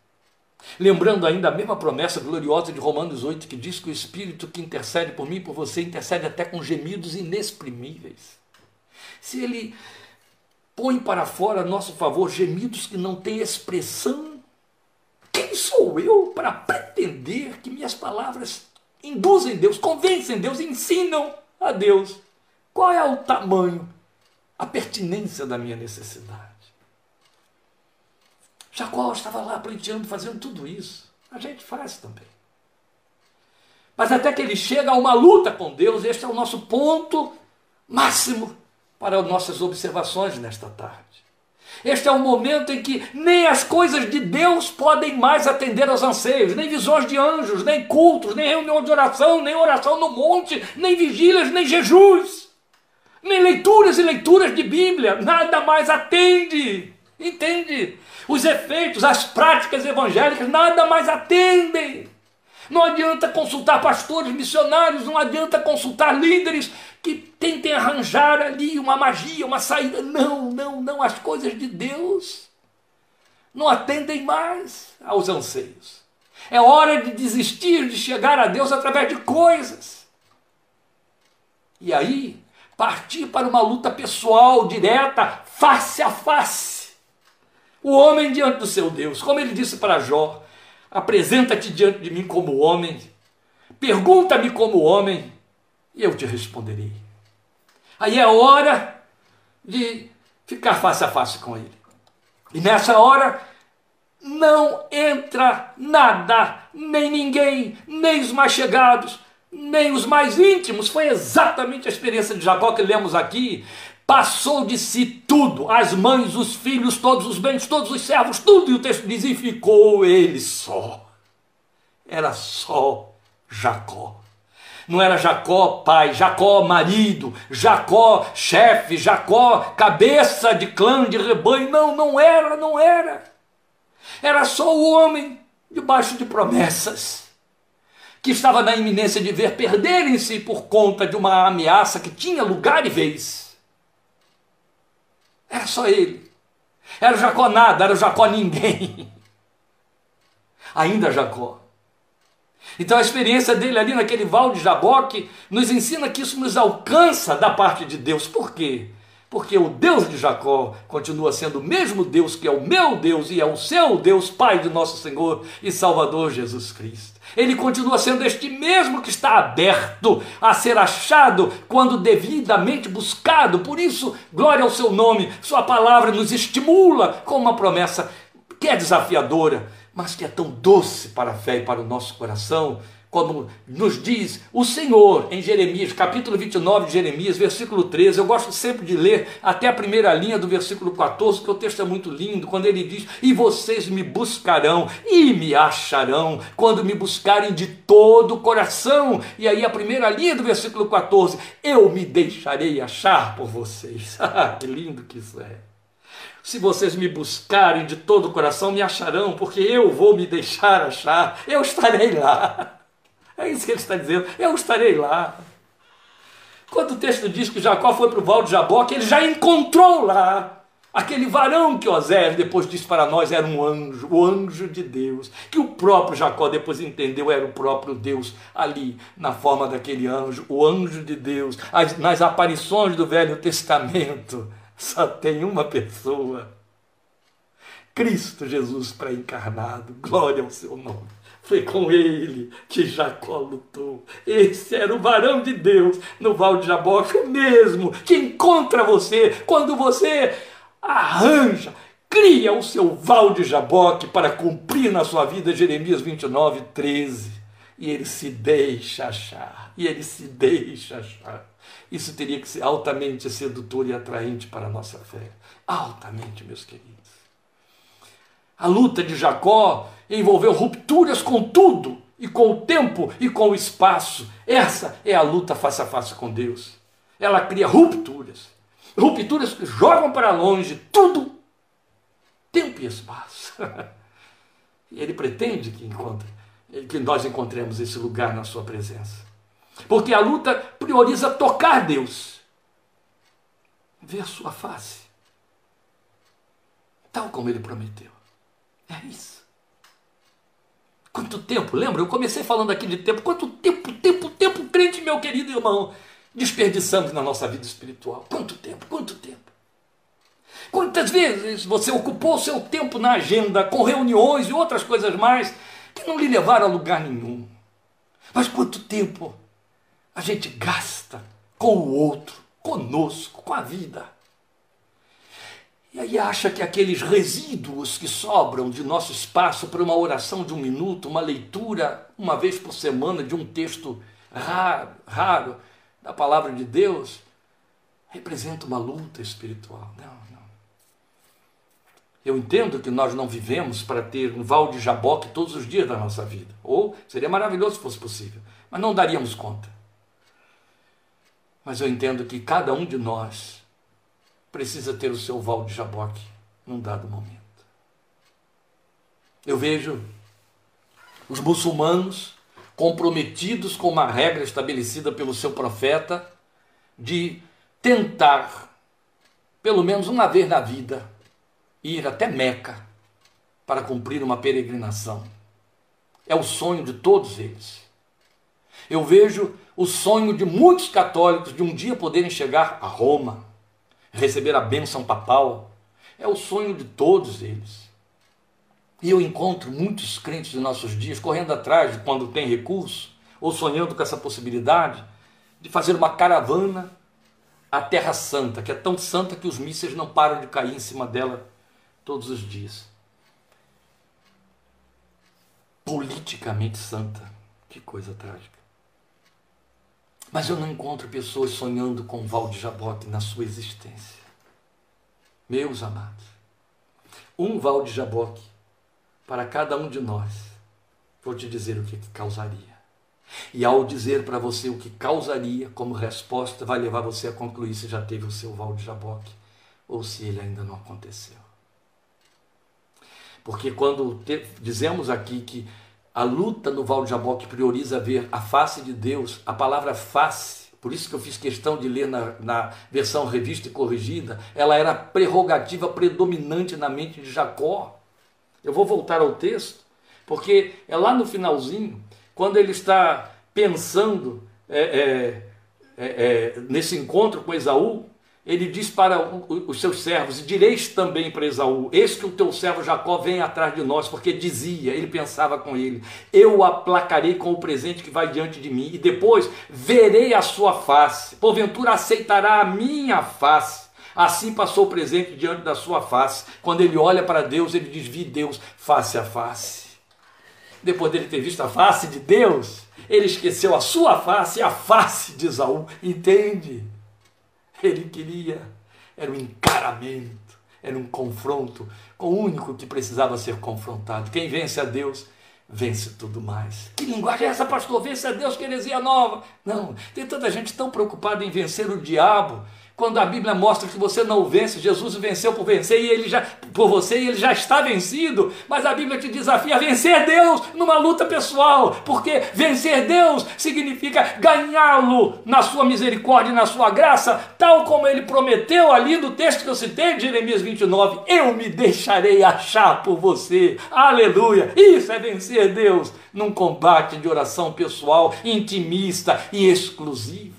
Lembrando ainda a mesma promessa gloriosa de Romanos 8, que diz que o Espírito que intercede por mim e por você intercede até com gemidos inexprimíveis. Se ele põe para fora a nosso favor gemidos que não têm expressão, quem sou eu para pretender que minhas palavras induzem Deus, convencem Deus, ensinam a Deus qual é o tamanho, a pertinência da minha necessidade? Jacó estava lá pleiteando, fazendo tudo isso. A gente faz também. Mas até que ele chega a uma luta com Deus, este é o nosso ponto máximo para as nossas observações nesta tarde. Este é o momento em que nem as coisas de Deus podem mais atender aos anseios, nem visões de anjos, nem cultos, nem reunião de oração, nem oração no monte, nem vigílias, nem jejuns, nem leituras e leituras de Bíblia, nada mais atende. Entende? Os efeitos, as práticas evangélicas nada mais atendem. Não adianta consultar pastores, missionários, não adianta consultar líderes que tentem arranjar ali uma magia, uma saída. Não, não, não. As coisas de Deus não atendem mais aos anseios. É hora de desistir de chegar a Deus através de coisas. E aí, partir para uma luta pessoal, direta, face a face o homem diante do seu Deus, como ele disse para Jó: apresenta-te diante de mim como homem, pergunta-me como homem, e eu te responderei. Aí é hora de ficar face a face com ele. E nessa hora, não entra nada, nem ninguém, nem os mais chegados, nem os mais íntimos. Foi exatamente a experiência de Jacó que lemos aqui passou de si tudo, as mães, os filhos, todos os bens, todos os servos, tudo, e o texto diz, e ficou ele só. Era só Jacó. Não era Jacó pai, Jacó marido, Jacó chefe, Jacó cabeça de clã, de rebanho. Não, não era, não era. Era só o homem debaixo de promessas, que estava na iminência de ver perderem-se por conta de uma ameaça que tinha lugar e vez era só ele. Era Jacó nada, era Jacó ninguém. Ainda Jacó. Então a experiência dele ali naquele val de Jaboque nos ensina que isso nos alcança da parte de Deus. Por quê? Porque o Deus de Jacó continua sendo o mesmo Deus que é o meu Deus e é o seu Deus, Pai de nosso Senhor e Salvador Jesus Cristo. Ele continua sendo este mesmo que está aberto a ser achado quando devidamente buscado. Por isso, glória ao seu nome, Sua palavra nos estimula com uma promessa que é desafiadora, mas que é tão doce para a fé e para o nosso coração como nos diz o Senhor em Jeremias, capítulo 29 de Jeremias, versículo 13. Eu gosto sempre de ler até a primeira linha do versículo 14, porque o texto é muito lindo, quando ele diz: E vocês me buscarão e me acharão, quando me buscarem de todo o coração. E aí a primeira linha do versículo 14: Eu me deixarei achar por vocês. Ah, que lindo que isso é. Se vocês me buscarem de todo o coração, me acharão, porque eu vou me deixar achar, eu estarei lá. É isso que ele está dizendo. Eu estarei lá. Quando o texto diz que Jacó foi para o Val de Jaboque, ele já encontrou lá aquele varão que Osés depois disse para nós era um anjo, o anjo de Deus, que o próprio Jacó depois entendeu era o próprio Deus ali na forma daquele anjo, o anjo de Deus. As, nas aparições do Velho Testamento só tem uma pessoa. Cristo Jesus pré-encarnado, glória ao seu nome. Foi com ele que Jacó lutou. Esse era o varão de Deus no Val de Jaboque, o mesmo que encontra você quando você arranja, cria o seu Val de Jaboque para cumprir na sua vida Jeremias 29, 13. E ele se deixa achar, e ele se deixa achar. Isso teria que ser altamente sedutor e atraente para a nossa fé. Altamente, meus queridos. A luta de Jacó envolveu rupturas com tudo, e com o tempo e com o espaço. Essa é a luta face a face com Deus. Ela cria rupturas. Rupturas que jogam para longe tudo, tempo e espaço. e ele pretende que, encontre, que nós encontremos esse lugar na sua presença. Porque a luta prioriza tocar Deus, ver sua face, tal como ele prometeu. É isso. Quanto tempo, lembra? Eu comecei falando aqui de tempo. Quanto tempo, tempo, tempo, crente, meu querido irmão, desperdiçamos na nossa vida espiritual? Quanto tempo, quanto tempo? Quantas vezes você ocupou seu tempo na agenda com reuniões e outras coisas mais que não lhe levaram a lugar nenhum? Mas quanto tempo a gente gasta com o outro, conosco, com a vida? E aí acha que aqueles resíduos que sobram de nosso espaço para uma oração de um minuto, uma leitura uma vez por semana de um texto raro, raro da palavra de Deus, representa uma luta espiritual. Não, não. Eu entendo que nós não vivemos para ter um val de jaboque todos os dias da nossa vida. Ou seria maravilhoso se fosse possível, mas não daríamos conta. Mas eu entendo que cada um de nós precisa ter o seu val de Jaboque num dado momento. Eu vejo os muçulmanos comprometidos com uma regra estabelecida pelo seu profeta de tentar, pelo menos uma vez na vida, ir até Meca para cumprir uma peregrinação. É o sonho de todos eles. Eu vejo o sonho de muitos católicos de um dia poderem chegar a Roma receber a bênção papal. É o sonho de todos eles. E eu encontro muitos crentes de nossos dias correndo atrás de quando tem recurso, ou sonhando com essa possibilidade de fazer uma caravana à Terra Santa, que é tão santa que os mísseis não param de cair em cima dela todos os dias. Politicamente santa. Que coisa trágica. Mas eu não encontro pessoas sonhando com o Val de Jaboque na sua existência. Meus amados, um Val de Jaboque para cada um de nós, vou te dizer o que, causaria. E ao dizer para você o que causaria, como resposta, vai levar você a concluir se já teve o seu Val de Jaboque ou se ele ainda não aconteceu. Porque quando te, dizemos aqui que a luta no Val de Jaboque prioriza ver a face de Deus, a palavra face, por isso que eu fiz questão de ler na, na versão revista e corrigida, ela era prerrogativa predominante na mente de Jacó. Eu vou voltar ao texto, porque é lá no finalzinho, quando ele está pensando é, é, é, é nesse encontro com Esaú, ele diz para os seus servos, e direis também para Esaú: Eis que o teu servo Jacó vem atrás de nós, porque dizia, ele pensava com ele: Eu o aplacarei com o presente que vai diante de mim, e depois verei a sua face, porventura aceitará a minha face. Assim passou o presente diante da sua face. Quando ele olha para Deus, ele diz: Vi Deus face a face. Depois dele ter visto a face de Deus, ele esqueceu a sua face e a face de Esaú. Entende? Ele queria, era um encaramento, era um confronto com o único que precisava ser confrontado. Quem vence a Deus, vence tudo mais. Que linguagem é essa, pastor? Vence a Deus, que heresia nova. Não, tem tanta gente tão preocupada em vencer o diabo quando a Bíblia mostra que você não vence, Jesus venceu por vencer e ele já por você e ele já está vencido, mas a Bíblia te desafia a vencer Deus numa luta pessoal, porque vencer Deus significa ganhá-lo na sua misericórdia e na sua graça, tal como ele prometeu ali no texto que eu citei de Jeremias 29, eu me deixarei achar por você. Aleluia! Isso é vencer Deus num combate de oração pessoal, intimista e exclusiva.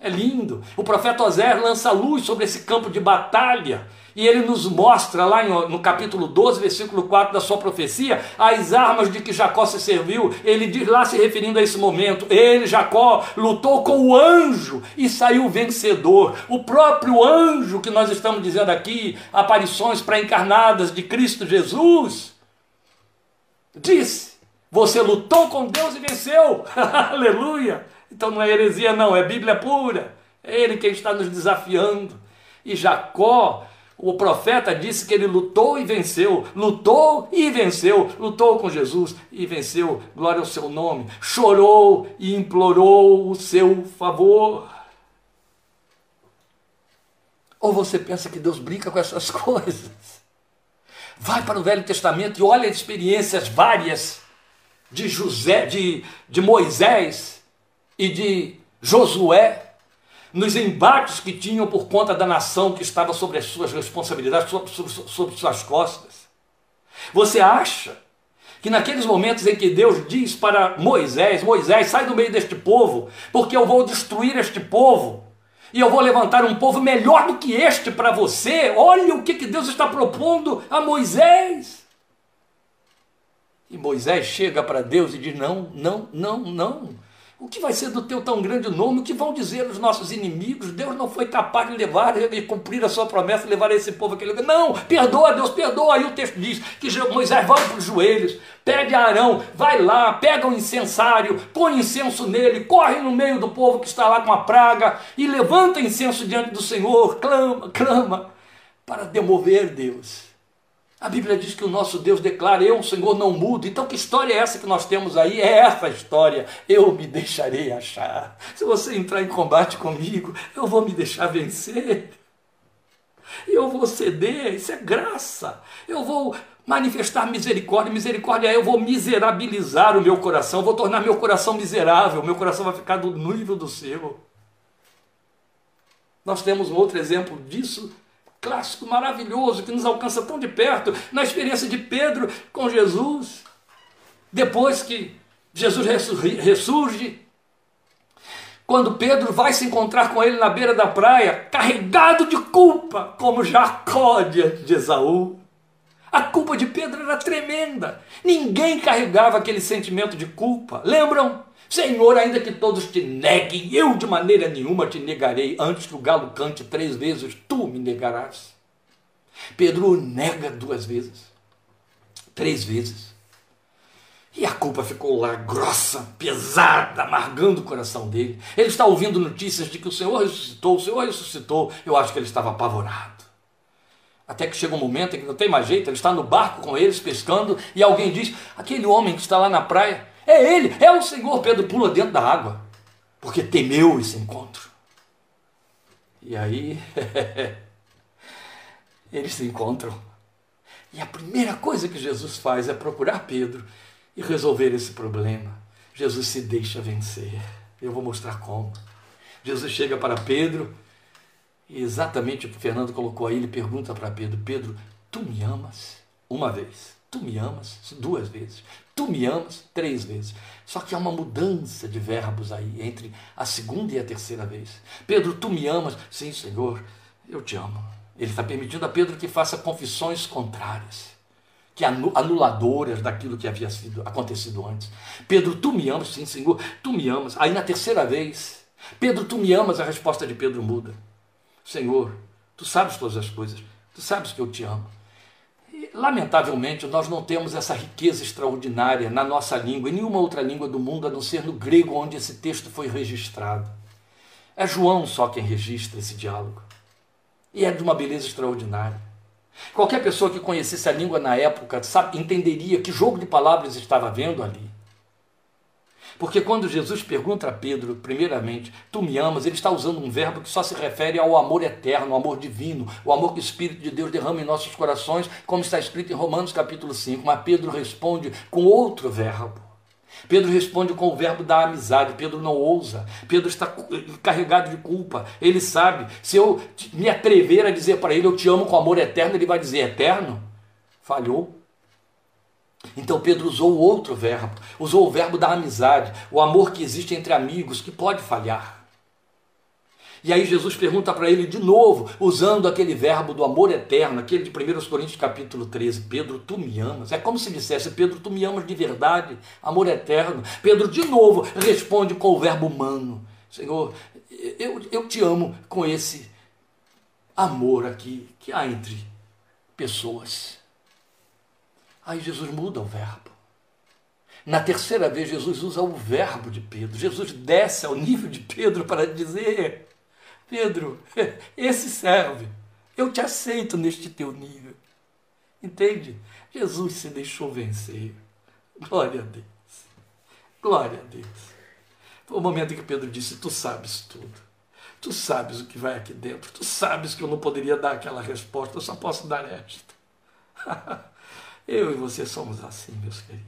É lindo. O profeta Oséias lança luz sobre esse campo de batalha. E ele nos mostra lá no capítulo 12, versículo 4 da sua profecia, as armas de que Jacó se serviu. Ele diz lá, se referindo a esse momento: ele, Jacó, lutou com o anjo e saiu vencedor. O próprio anjo que nós estamos dizendo aqui, aparições pré-encarnadas de Cristo Jesus, disse: Você lutou com Deus e venceu. Aleluia! Então não é heresia, não, é Bíblia pura. É ele quem está nos desafiando. E Jacó, o profeta, disse que ele lutou e venceu, lutou e venceu, lutou com Jesus e venceu, glória ao seu nome. Chorou e implorou o seu favor. Ou você pensa que Deus brinca com essas coisas? Vai para o Velho Testamento e olha as experiências várias de José, de, de Moisés e de Josué nos embates que tinham por conta da nação que estava sobre as suas responsabilidades, sobre, sobre, sobre suas costas. Você acha que naqueles momentos em que Deus diz para Moisés: Moisés, sai do meio deste povo, porque eu vou destruir este povo e eu vou levantar um povo melhor do que este para você. Olha o que, que Deus está propondo a Moisés. E Moisés chega para Deus e diz: Não, não, não, não. O que vai ser do teu tão grande nome? O que vão dizer os nossos inimigos? Deus não foi capaz de levar e cumprir a sua promessa, levar esse povo aquele lugar. Não, perdoa, Deus, perdoa. Aí o texto diz que Moisés vai para os joelhos, pede a Arão, vai lá, pega o um incensário, põe incenso nele, corre no meio do povo que está lá com a praga e levanta incenso diante do Senhor, clama, clama, para demover Deus. A Bíblia diz que o nosso Deus declara: Eu, o Senhor, não mudo. Então, que história é essa que nós temos aí? É essa história. Eu me deixarei achar. Se você entrar em combate comigo, eu vou me deixar vencer. Eu vou ceder. Isso é graça. Eu vou manifestar misericórdia. Misericórdia é eu vou miserabilizar o meu coração, vou tornar meu coração miserável. Meu coração vai ficar do nível do seu. Nós temos um outro exemplo disso clássico maravilhoso que nos alcança tão de perto na experiência de Pedro com Jesus. Depois que Jesus ressurge, quando Pedro vai se encontrar com ele na beira da praia, carregado de culpa, como Jacó de Esaú. A culpa de Pedro era tremenda. Ninguém carregava aquele sentimento de culpa. Lembram? Senhor, ainda que todos te neguem, eu de maneira nenhuma te negarei. Antes que o galo cante três vezes, tu me negarás. Pedro nega duas vezes, três vezes. E a culpa ficou lá grossa, pesada, amargando o coração dele. Ele está ouvindo notícias de que o Senhor ressuscitou, o Senhor ressuscitou. Eu acho que ele estava apavorado. Até que chega um momento em que não tem mais jeito, ele está no barco com eles, pescando, e alguém diz: aquele homem que está lá na praia, é ele, é o Senhor. Pedro pula dentro da água, porque temeu esse encontro. E aí, eles se encontram. E a primeira coisa que Jesus faz é procurar Pedro e resolver esse problema. Jesus se deixa vencer. Eu vou mostrar como. Jesus chega para Pedro e exatamente o que Fernando colocou aí, ele pergunta para Pedro: Pedro, tu me amas? Uma vez. Tu me amas? Duas vezes. Tu me amas? Três vezes. Só que há uma mudança de verbos aí entre a segunda e a terceira vez. Pedro, tu me amas? Sim, Senhor. Eu te amo. Ele está permitindo a Pedro que faça confissões contrárias, que anuladoras daquilo que havia sido acontecido antes. Pedro, tu me amas, sim, Senhor, tu me amas. Aí na terceira vez, Pedro, tu me amas, a resposta de Pedro muda. Senhor, tu sabes todas as coisas, tu sabes que eu te amo. Lamentavelmente, nós não temos essa riqueza extraordinária na nossa língua, em nenhuma outra língua do mundo, a não ser no grego, onde esse texto foi registrado. É João só quem registra esse diálogo. E é de uma beleza extraordinária. Qualquer pessoa que conhecesse a língua na época sabe, entenderia que jogo de palavras estava vendo ali. Porque quando Jesus pergunta a Pedro, primeiramente, tu me amas, ele está usando um verbo que só se refere ao amor eterno, ao amor divino, o amor que o Espírito de Deus derrama em nossos corações, como está escrito em Romanos capítulo 5. Mas Pedro responde com outro verbo. Pedro responde com o verbo da amizade. Pedro não ousa. Pedro está carregado de culpa. Ele sabe, se eu me atrever a dizer para ele eu te amo com amor eterno, ele vai dizer eterno? Falhou. Então Pedro usou outro verbo, usou o verbo da amizade, o amor que existe entre amigos, que pode falhar. E aí Jesus pergunta para ele de novo, usando aquele verbo do amor eterno, aquele de 1 Coríntios capítulo 13, Pedro, tu me amas. É como se dissesse, Pedro, tu me amas de verdade, amor eterno. Pedro de novo responde com o verbo humano, Senhor, eu, eu te amo com esse amor aqui que há entre pessoas. Aí Jesus muda o verbo. Na terceira vez, Jesus usa o verbo de Pedro. Jesus desce ao nível de Pedro para dizer: Pedro, esse serve. Eu te aceito neste teu nível. Entende? Jesus se deixou vencer. Glória a Deus. Glória a Deus. Foi o momento em que Pedro disse: Tu sabes tudo. Tu sabes o que vai aqui dentro. Tu sabes que eu não poderia dar aquela resposta. Eu só posso dar esta. eu e você somos assim, meus queridos.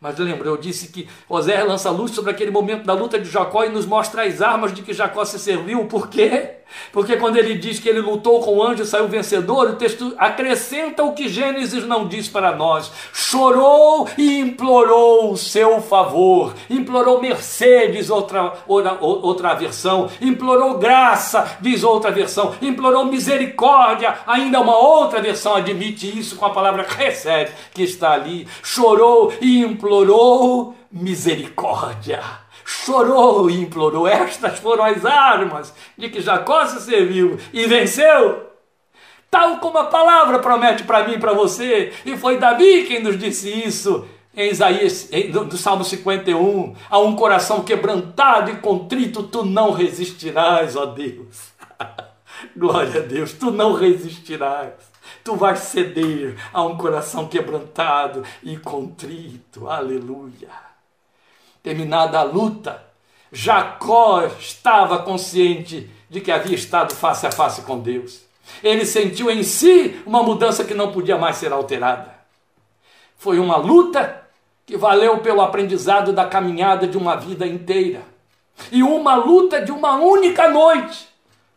Mas lembra, eu disse que Osé lança luz sobre aquele momento da luta de Jacó e nos mostra as armas de que Jacó se serviu. Por quê? Porque quando ele diz que ele lutou com o anjo e saiu vencedor, o texto acrescenta o que Gênesis não diz para nós. Chorou e implorou o seu favor. Implorou mercê, diz outra, outra, outra versão. Implorou graça, diz outra versão. Implorou misericórdia, ainda uma outra versão admite isso com a palavra recebe, que está ali. Chorou e implorou misericórdia chorou e implorou. Estas foram as armas de que Jacó se serviu e venceu. Tal como a palavra promete para mim e para você. E foi Davi quem nos disse isso em Isaías, do Salmo 51. A um coração quebrantado e contrito, tu não resistirás, ó Deus. Glória a Deus, tu não resistirás. Tu vais ceder a um coração quebrantado e contrito. Aleluia terminada a luta, Jacó estava consciente de que havia estado face a face com Deus. Ele sentiu em si uma mudança que não podia mais ser alterada. Foi uma luta que valeu pelo aprendizado da caminhada de uma vida inteira. E uma luta de uma única noite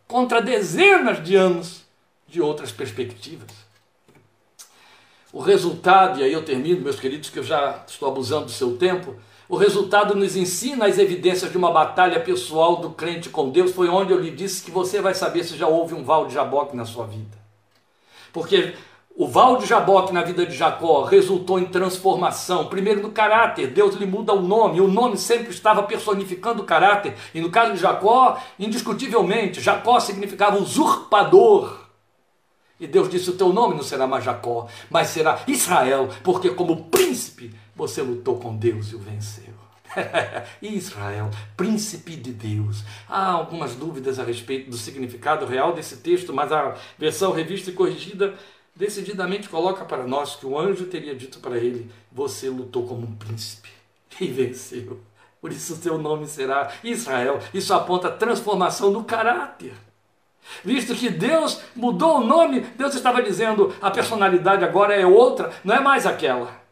contra dezenas de anos de outras perspectivas. O resultado, e aí eu termino, meus queridos, que eu já estou abusando do seu tempo, o resultado nos ensina as evidências de uma batalha pessoal do crente com Deus. Foi onde eu lhe disse que você vai saber se já houve um val de Jaboque na sua vida. Porque o val de Jaboque na vida de Jacó resultou em transformação, primeiro no caráter, Deus lhe muda o nome, o nome sempre estava personificando o caráter, e no caso de Jacó, indiscutivelmente, Jacó significava usurpador. E Deus disse: O teu nome não será mais Jacó, mas será Israel, porque como príncipe você lutou com Deus e o venceu. Israel, príncipe de Deus. Há algumas dúvidas a respeito do significado real desse texto, mas a versão revista e corrigida decididamente coloca para nós que o anjo teria dito para ele: Você lutou como um príncipe e venceu. Por isso seu nome será Israel. Isso aponta a transformação do caráter. Visto que Deus mudou o nome, Deus estava dizendo: a personalidade agora é outra, não é mais aquela.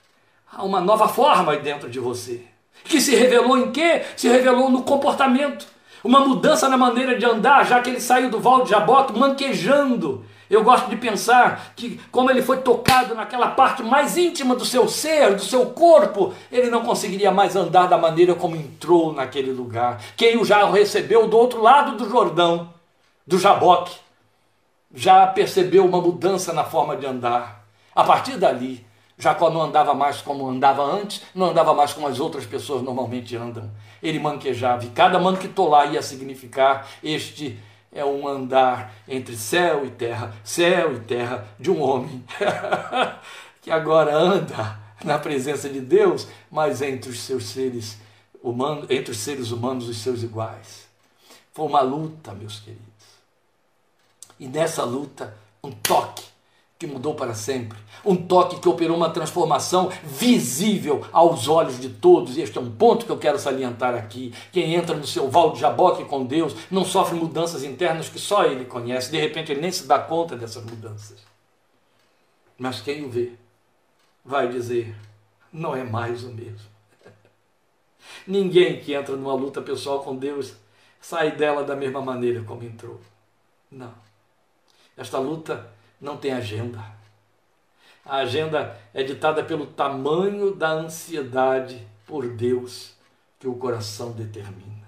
Há uma nova forma dentro de você. Que se revelou em quê? Se revelou no comportamento. Uma mudança na maneira de andar, já que ele saiu do Val de Jaboque manquejando. Eu gosto de pensar que, como ele foi tocado naquela parte mais íntima do seu ser, do seu corpo, ele não conseguiria mais andar da maneira como entrou naquele lugar. Quem o já recebeu do outro lado do Jordão, do Jaboque, já percebeu uma mudança na forma de andar. A partir dali, Jacó não andava mais como andava antes, não andava mais como as outras pessoas normalmente andam. Ele manquejava, e cada manquitolá ia significar este é um andar entre céu e terra, céu e terra de um homem que agora anda na presença de Deus, mas entre os seus seres humanos, entre os seres humanos os seus iguais. Foi uma luta, meus queridos. E nessa luta, um toque que mudou para sempre. Um toque que operou uma transformação visível aos olhos de todos. E este é um ponto que eu quero salientar aqui. Quem entra no seu val de jaboque com Deus não sofre mudanças internas que só ele conhece. De repente ele nem se dá conta dessas mudanças. Mas quem o vê vai dizer: não é mais o mesmo. Ninguém que entra numa luta pessoal com Deus sai dela da mesma maneira como entrou. Não. Esta luta não tem agenda. A agenda é ditada pelo tamanho da ansiedade por Deus que o coração determina.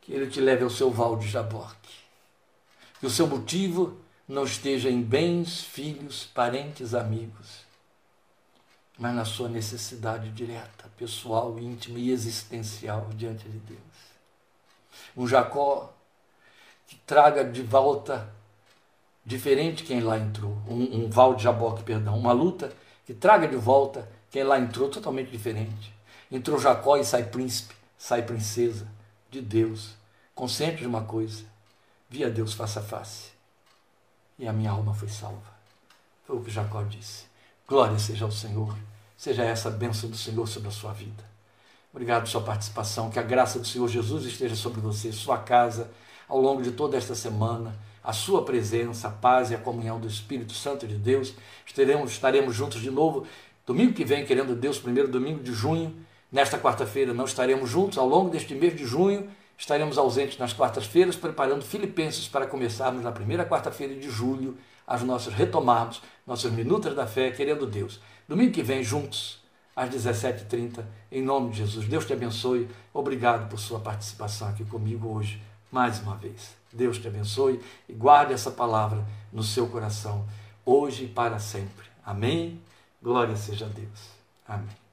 Que ele te leve ao seu val de Jaboque. Que o seu motivo não esteja em bens, filhos, parentes, amigos, mas na sua necessidade direta, pessoal, íntima e existencial diante de Deus. Um Jacó que traga de volta diferente quem lá entrou, um, um Val de Jaboque, perdão, uma luta que traga de volta quem lá entrou totalmente diferente. Entrou Jacó e sai príncipe, sai princesa de Deus, consciente de uma coisa, via Deus face a face. E a minha alma foi salva. Foi o que Jacó disse. Glória seja ao Senhor. Seja essa a bênção do Senhor sobre a sua vida. Obrigado por sua participação. Que a graça do Senhor Jesus esteja sobre você, sua casa, ao longo de toda esta semana a sua presença, a paz e a comunhão do Espírito Santo de Deus. Estaremos, estaremos juntos de novo domingo que vem, querendo Deus, primeiro domingo de junho. Nesta quarta-feira não estaremos juntos, ao longo deste mês de junho estaremos ausentes nas quartas-feiras, preparando Filipenses para começarmos na primeira quarta-feira de julho as nossas retomarmos, nossas minutas da fé, querendo Deus. Domingo que vem, juntos, às 17h30, em nome de Jesus. Deus te abençoe. Obrigado por sua participação aqui comigo hoje, mais uma vez. Deus te abençoe e guarde essa palavra no seu coração, hoje e para sempre. Amém? Glória seja a Deus. Amém.